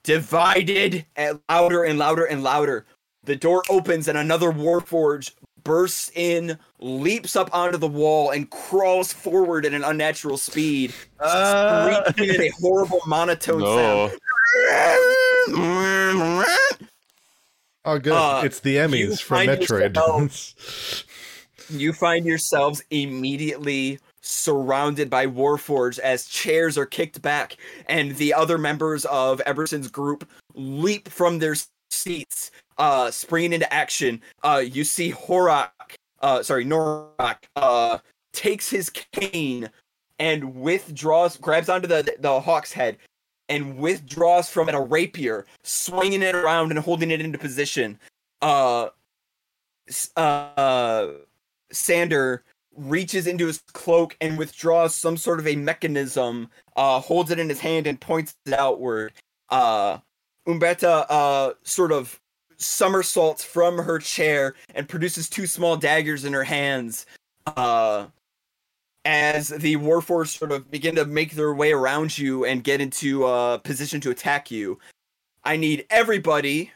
A: Divided, and louder and louder and louder. The door opens and another Warforged bursts in, leaps up onto the wall, and crawls forward at an unnatural speed,
B: Uh,
A: screeching in a horrible monotone
C: No.
A: sound. (laughs)
F: Oh, good.
A: Uh,
F: it's the Emmys from Metroid.
A: yourself- (laughs) you find yourselves immediately surrounded by Warforged as chairs are kicked back and the other members of Eberson's group leap from their seats, uh, springing into action. Uh, you see Horak, uh, sorry, Norak, uh, takes his cane and withdraws, grabs onto the the hawk's head, and withdraws from it a rapier, swinging it around and holding it into position. Uh, uh, Sander reaches into his cloak and withdraws some sort of a mechanism, uh, holds it in his hand and points it outward. Uh, Umberta uh, sort of somersaults from her chair and produces two small daggers in her hands. Uh, as the Warforged sort of begin to make their way around you and get into uh, position to attack you, I need everybody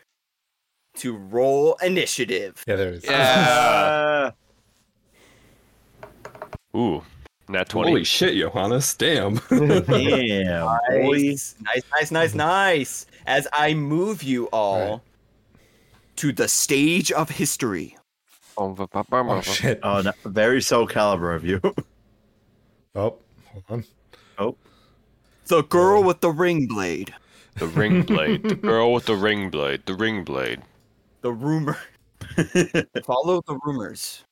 A: to roll initiative.
F: Yeah, there it is.
C: Yeah. (laughs) (laughs) Ooh. Nat 20.
E: Holy shit, Johannes. Damn. (laughs) (laughs)
B: damn. boy.
A: Nice, nice, nice, nice, nice. As I move you all
F: Right.
A: to the stage of history.
F: Oh shit.
B: Oh, no, very Soulcalibur of you.
F: Oh, hold on. Oh.
A: The girl with the ring blade.
C: The ring blade. The girl with the ring blade. The ring blade.
A: The rumor. (laughs) Follow the rumors.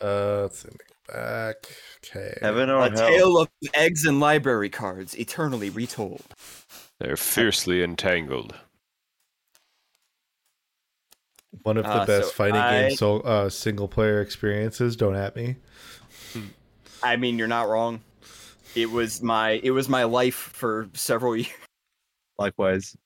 F: Uh, let's see. me go Back. Okay.
B: Heaven or
A: A
B: hell?
A: tale of eggs and library cards, eternally retold.
C: They're fiercely entangled.
F: One of the
A: Uh,
F: best
A: so
F: fighting
A: I-
F: game so uh, single player experiences. Don't at me.
A: I mean, you're not wrong. It was my it was my life for several (laughs) years.
B: Likewise.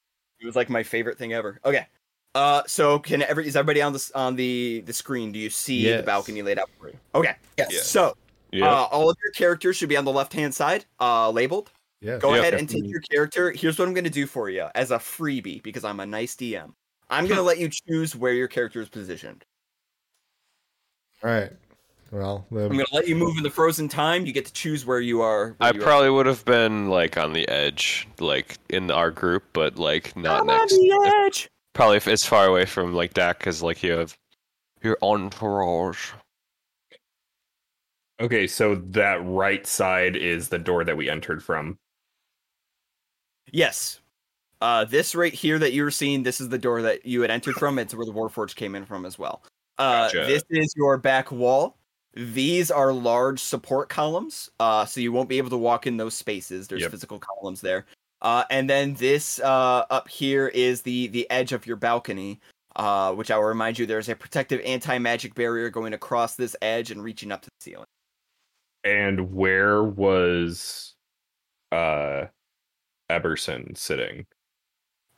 A: It was like my favorite thing ever. Okay. Uh, so can every is everybody on the on the the screen? Do you see the balcony laid out for you? Okay.
D: Yes.
C: Yeah.
A: So
C: Yeah.
A: uh, all of your characters should be on the left hand side, uh, labeled.
F: Yeah.
A: Go
C: Yep.
A: ahead and take your character. Here's what I'm going to do for you as a freebie because I'm a nice DM. I'm going to let you choose where your character is positioned.
F: All right. Well,
A: I'm going to let you move in the frozen time. You get to choose where you are. where
C: I
A: you are.
C: probably would have been like on the edge, like in our group, but like not
A: I'm on
C: next.
A: the edge.
C: Probably as far away from like Dak, because like you have your entourage.
E: okay, so that right side is the door that we entered from.
A: Yes. Uh, this right here that you were seeing, this is the door that you had entered from. It's where the Warforged came in from as well. Uh,
E: Gotcha.
A: This is your back wall. These are large support columns, uh, so you won't be able to walk in those spaces. There's
E: Yep.
A: physical columns there. Uh, and then this uh, up here is the the edge of your balcony. Uh, which I will remind you, there's a protective anti-magic barrier going across this edge and reaching up to the ceiling.
E: And where was uh Eberson sitting?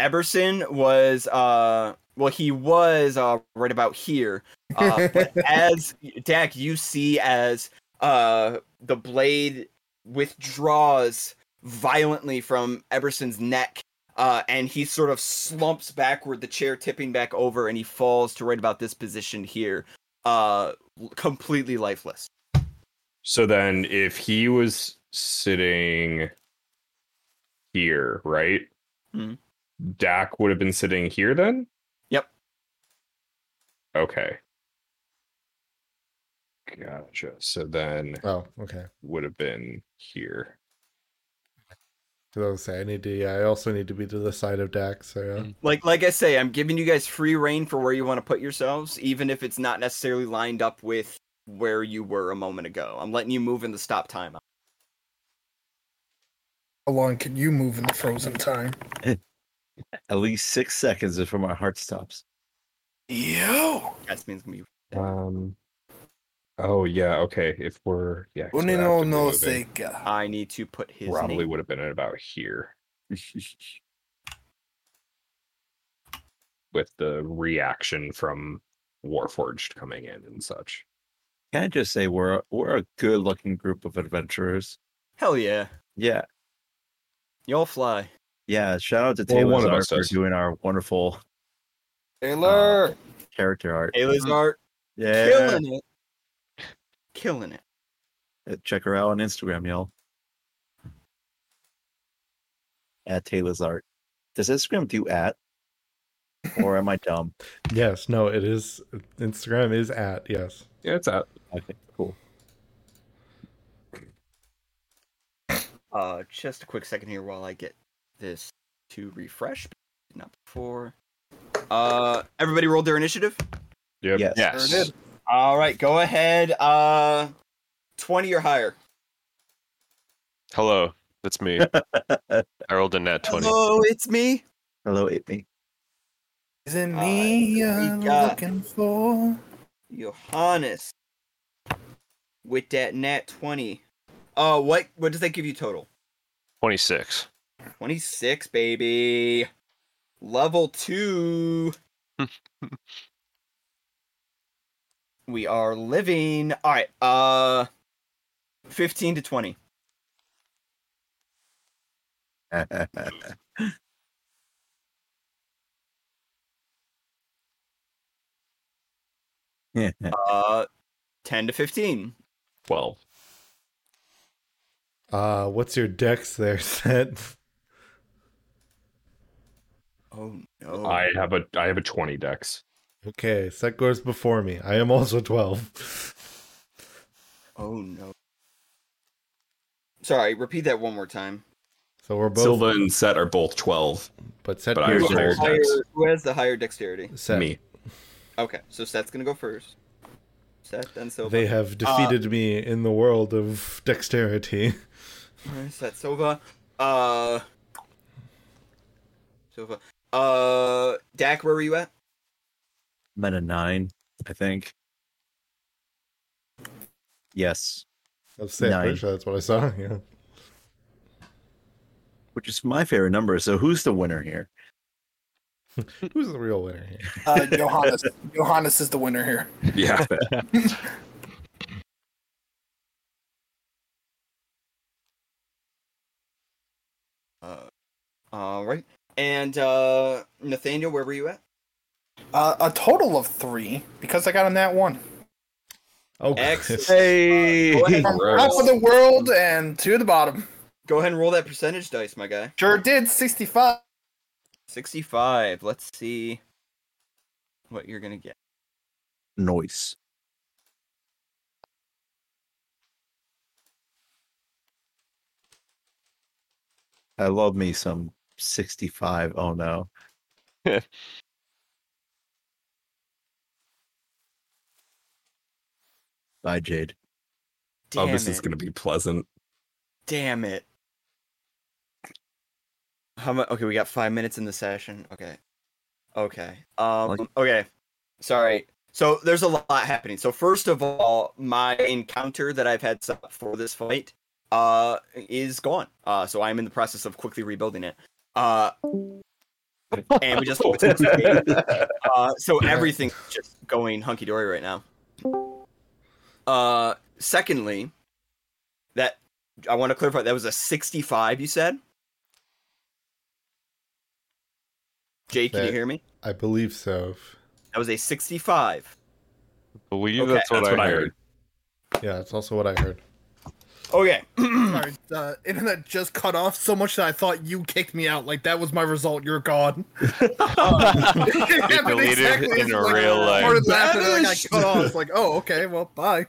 A: Eberson was uh well he was uh right about here. Uh, but (laughs) as Dak you see as uh the blade withdraws violently from Eberson's neck uh and he sort of slumps backward the chair tipping back over and he falls to right about this position here uh completely lifeless.
E: So then if he was sitting here, right?
A: Mhm.
E: Dak would have been sitting here then?
A: Yep.
E: Okay. Gotcha. So then
F: Oh, okay.
E: would have been here.
F: Because I was say I need to. Yeah, I also need to be to the side of Dak's. So yeah.
A: Like like I say, I'm giving you guys free reign for where you want to put yourselves, even if it's not necessarily lined up with where you were a moment ago. I'm letting you move in the stop time.
D: How long can you move in the frozen time? (laughs)
B: At least six seconds before my heart stops.
D: Yo!
A: That means gonna be
E: Um Oh yeah, okay. If we're yeah, we're
D: Unino no
E: moving,
D: seika.
A: I need to put his
E: probably
A: name.
E: would have been at about here (laughs) with the reaction from Warforged coming in and such.
B: Can I just say we're a, we're a good looking group of adventurers?
A: Hell yeah,
B: Yeah,
A: y'all fly.
B: yeah. Shout out to
E: Well,
B: Taylor
E: one of
B: Zark
E: us
B: for doing our wonderful
D: Taylor!
B: Uh, character art.
A: Ayla's mm-hmm. art,
B: Yeah,
A: killing it, killing it.
B: Uh, check her out on Instagram, y'all. At Taylor's art. Does Instagram do at? Or am I (laughs) dumb?
F: Yes. No. It is. Instagram is at yes.
E: Yeah, it's out.
B: Okay, cool.
A: Uh, just a quick second here while I get this to refresh. Not before. Uh, everybody rolled their initiative.
E: Yep.
B: Yes.
C: Yes.
D: Sure did.
A: All right, go ahead. Uh, twenty or higher.
C: Hello, that's me. (laughs) I rolled a nat 20.
A: Hello, it's me.
B: Hello, it me.
D: Is it
A: Uh,
D: me
A: we
D: you're looking for?
A: Johannes with that nat 20. Uh what what does that give you total?
C: 26.
A: 26 baby. Level 2. (laughs) we are living. All right. Uh 15 to 20. (laughs) Uh 10 to 15.
E: Twelve.
F: Uh, what's your dex there, (laughs) Set?
A: Oh no.
E: I have a I have a twenty dex.
F: Okay, Set goes before me. I am also twelve.
A: Oh no. Sorry, repeat that one more time.
F: So we're both.
E: Silva and Set are both twelve.
F: but Set
E: but I
F: goes
E: have
A: Who
E: higher
A: has,
F: first.
E: dex.
A: higher, who has the higher dexterity?
F: Set.
E: Me.
A: Okay, so Seth's gonna go first. Seth, then Silva.
F: They have defeated me in the world of dexterity.
A: Alright, Seth Silva. Uh. Silva. Uh. Dak, where were you at?
B: I'm at a nine, I think. Yes,
F: Let's say, I'm pretty
B: Nine.
F: sure that's what I saw. (laughs) Yeah.
B: which is my favorite number. So who's the winner here? (laughs)
F: Who's the real winner here?
D: Uh, Johannes. (laughs) Johannes is the winner here.
E: Yeah.
A: Uh. All right. And uh, Nathaniel, where were you at?
D: Uh, a total of three because I got on that one.
F: Oh, (laughs)
A: Excellent.
B: Hey,
A: Go ahead,
D: From
E: Gross.
D: top of the world and to the bottom.
A: Go ahead and roll that percentage dice, my guy.
D: Sure did. 65.
A: 65. Let's see what you're gonna get.
B: noise. I love me some 65. Oh no. (laughs) Bye, Jade.
A: Damn
E: oh, this
A: it.
E: is gonna be pleasant.
A: Damn it. How much? Okay, we got five minutes in the session. Okay. Okay. Um. Okay. Sorry. So there's a lot happening. So first of all, my encounter that I've had set up for this fight, uh, is gone. Uh, so I'm in the process of quickly rebuilding it. Uh, and we just (laughs) (laughs) uh, so everything's just going hunky dory right now. Uh, secondly, that I want to clarify that was a 65. You said. Jake, can you hear me?
F: I believe so.
A: That was a 65.
C: believe
A: Okay,
C: that's what,
E: That's
C: I,
E: what I
C: heard.
E: heard.
F: Yeah, that's also what I heard.
A: Okay. (clears throat)
D: Sorry, the internet just cut off so much that I thought you kicked me out. Like that was my result. You're gone. (laughs) (laughs) It happened
C: deleted
D: exactly
C: in
D: like,
C: real life.
D: Part of that,
A: That
D: and I cut off. It's like, oh, okay, well, bye.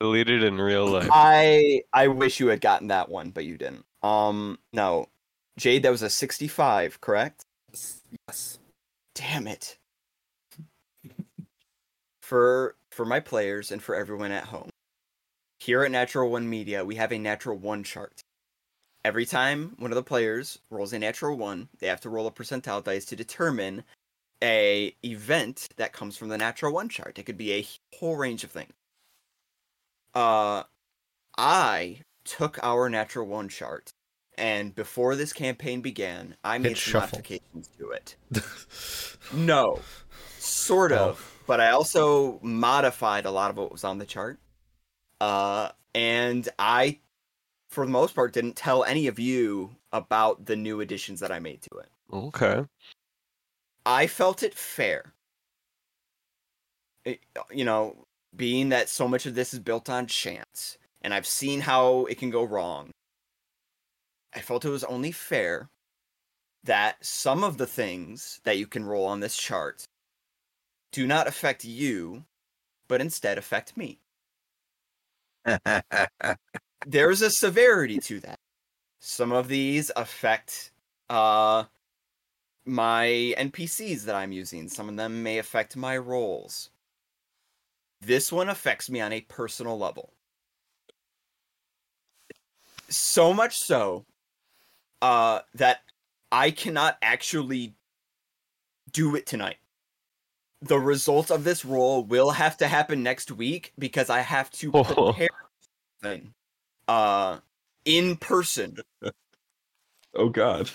C: Deleted in real life.
A: I I wish you had gotten that one, but you didn't. Um, no, Jade, that was a 65, correct?
D: Yes.
A: Damn it. for for my players and for everyone at home, here at Natural One Media, we have a Natural One chart. Every time one of the players rolls a Natural One, they have to roll a percentile dice to determine a event that comes from the Natural One chart. It could be a whole range of things. Uh, I took our Natural One chart, and before this campaign began, I made some
F: shuffle.
A: modifications to it. (laughs) No, sort of, but I also modified a lot of what was on the chart. Uh, and I, for the most part, didn't tell any of you about the new additions that I made to it.
C: Okay.
A: I felt it fair. It- you know, being that so much of this is built on chance, and I've seen how it can go wrong. I felt it was only fair that some of the things that you can roll on this chart do not affect you, but instead affect me. (laughs) There's a severity to that. Some of these affect uh my NPCs that I'm using. Some of them may affect my roles. This one affects me on a personal level. So much so uh that I cannot actually do it tonight. The results of this roll will have to happen next week because I have to (laughs)
C: Oh.
A: prepare something uh in person (laughs)
E: Oh God.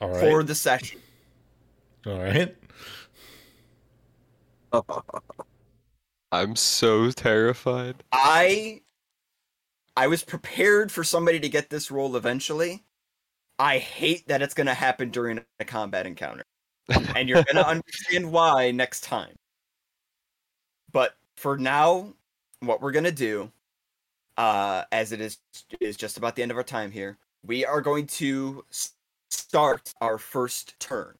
F: All right.
A: for the session.
F: All right. (laughs)
C: I'm so terrified.
A: I I was prepared for somebody to get this role eventually. I hate that it's going to happen during a combat encounter. And you're going to understand why next time. But for now, what we're going to do uh as it is is just about the end of our time here, we are going to start our first turn.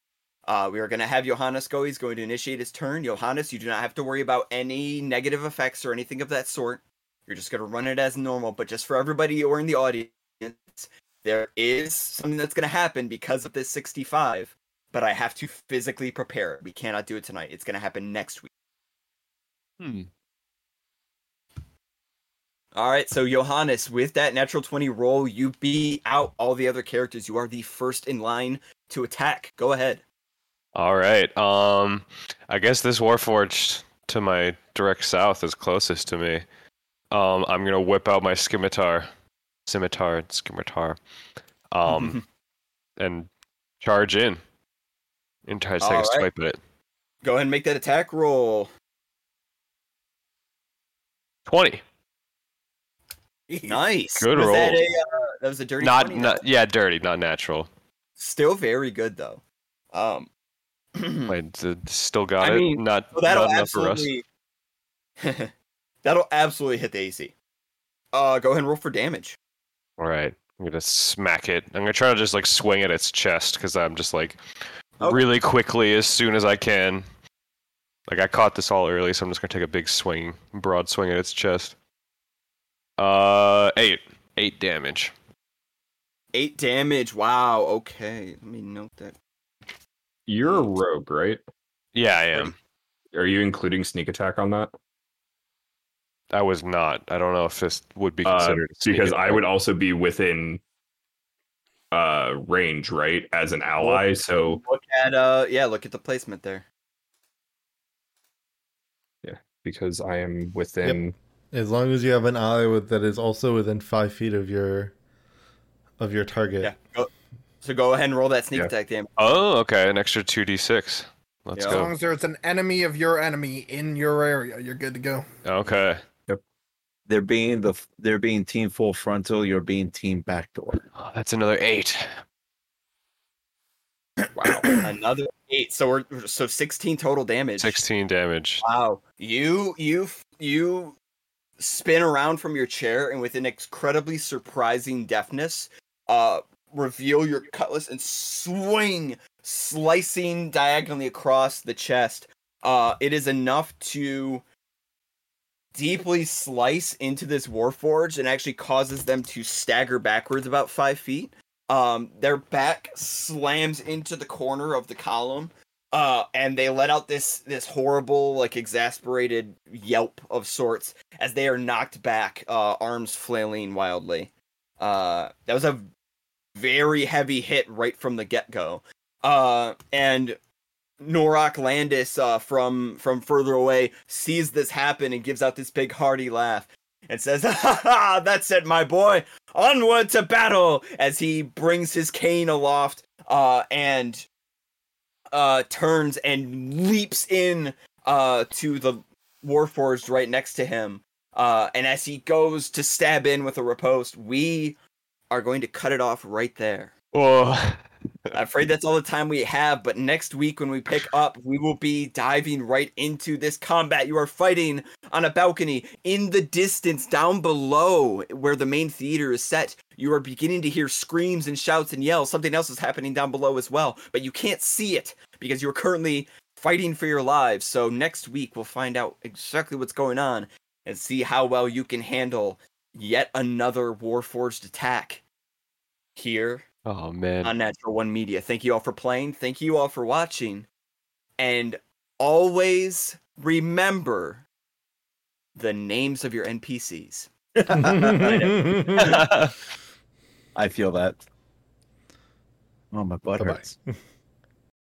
A: Uh, we are going to have Johannes go. He's going to initiate his turn. Johannes, you do not have to worry about any negative effects or anything of that sort. You're just going to run it as normal. But just for everybody or in the audience, there is something that's going to happen because of this 65. But I have to physically prepare it. We cannot do it tonight. It's going to happen next week.
C: Hmm.
A: All right, so Johannes, with that natural 20 roll, you beat out all the other characters. You are the first in line to attack. Go ahead.
C: All right. Um, I guess this Warforged to my direct south is closest to me. Um, I'm gonna whip out my scimitar, scimitar, scimitar, um, (laughs) and charge in. And try to take a
A: All right.
C: swipe at it.
A: Go ahead and make that attack roll.
C: Twenty.
A: Nice.
C: Good
A: was That,
C: roll.
A: a, uh, that was a dirty
C: Not,
A: 20,
C: not, yeah, dirty, not natural.
A: Still very good though. Um, (clears throat)
C: Wait, still got
A: I
C: it.
A: mean,
C: not,
A: so that'll
C: not enough for us.
A: absolutely (laughs) that'll absolutely hit the AC. Uh, go ahead and roll for damage.
C: All right, I'm gonna smack it. I'm gonna try to just like swing at its chest because I'm just like
A: Okay.
C: really quickly as soon as I can. Like I caught this all early, so I'm just gonna take a big swing, broad swing at its chest. Uh, eight, eight damage.
A: Eight damage. Wow. Okay. Let me note that.
E: You're a rogue, right?
C: Yeah, I am.
E: Are you including sneak attack on that?
C: I was not. I don't know if this would be
E: Uh,
C: considered a sneak
E: because I would also be within uh range, right? As an ally. So
A: Look at uh yeah, look at the placement there.
E: Yeah, because I am within.
F: As long as you have an ally with that is also within five feet of your of your target.
A: Yeah. Go, so go ahead and roll that sneak
E: Yeah.
A: attack damage.
C: Oh, okay. An extra 2d6. Let's
A: Yeah.
D: As long
C: go.
D: as there's an enemy of your enemy in your area, you're good to go.
C: Okay.
B: They're being the they're being team full frontal. You're being team backdoor.
C: Oh, that's another 8.
A: Wow. (clears throat) Another eight. So we're so sixteen total damage.
C: 16 damage.
A: Wow. You you you spin around from your chair and with an incredibly surprising deftness, uh reveal your cutlass and swing, slicing diagonally across the chest. Uh it is enough to deeply slice into this warforge and actually causes them to stagger backwards about five feet. Um, their back slams into the corner of the column, uh, and they let out this this horrible, like exasperated yelp of sorts as they are knocked back, uh, arms flailing wildly. Uh, that was a very heavy hit right from the get go. Uh, and Norak Landis uh, from from further away sees this happen and gives out this big hearty laugh and says, (laughs) "Ha ha! That's it, my boy. Onward to battle!" As he brings his cane aloft uh, and uh, turns and leaps in uh, to the Warforged right next to him. Uh, and as he goes to stab in with a riposte, we are going to cut it off right there.
C: Oh,
A: I'm afraid that's all the time we have, but next week when we pick up, we will be diving right into this combat. You are fighting on a balcony in the distance down below where the main theater is set. You are beginning to hear screams and shouts and yells. Something else is happening down below as well, but you can't see it because you're currently fighting for your lives. So next week we'll find out exactly what's going on and see how well you can handle yet another Warforged attack here
C: oh man.
A: on Natural One Media. Thank you all for playing. Thank you all for watching. And always remember the names of your NPCs. (laughs) (laughs)
B: I feel that. Oh, my butt
F: Bye-bye.
B: hurts.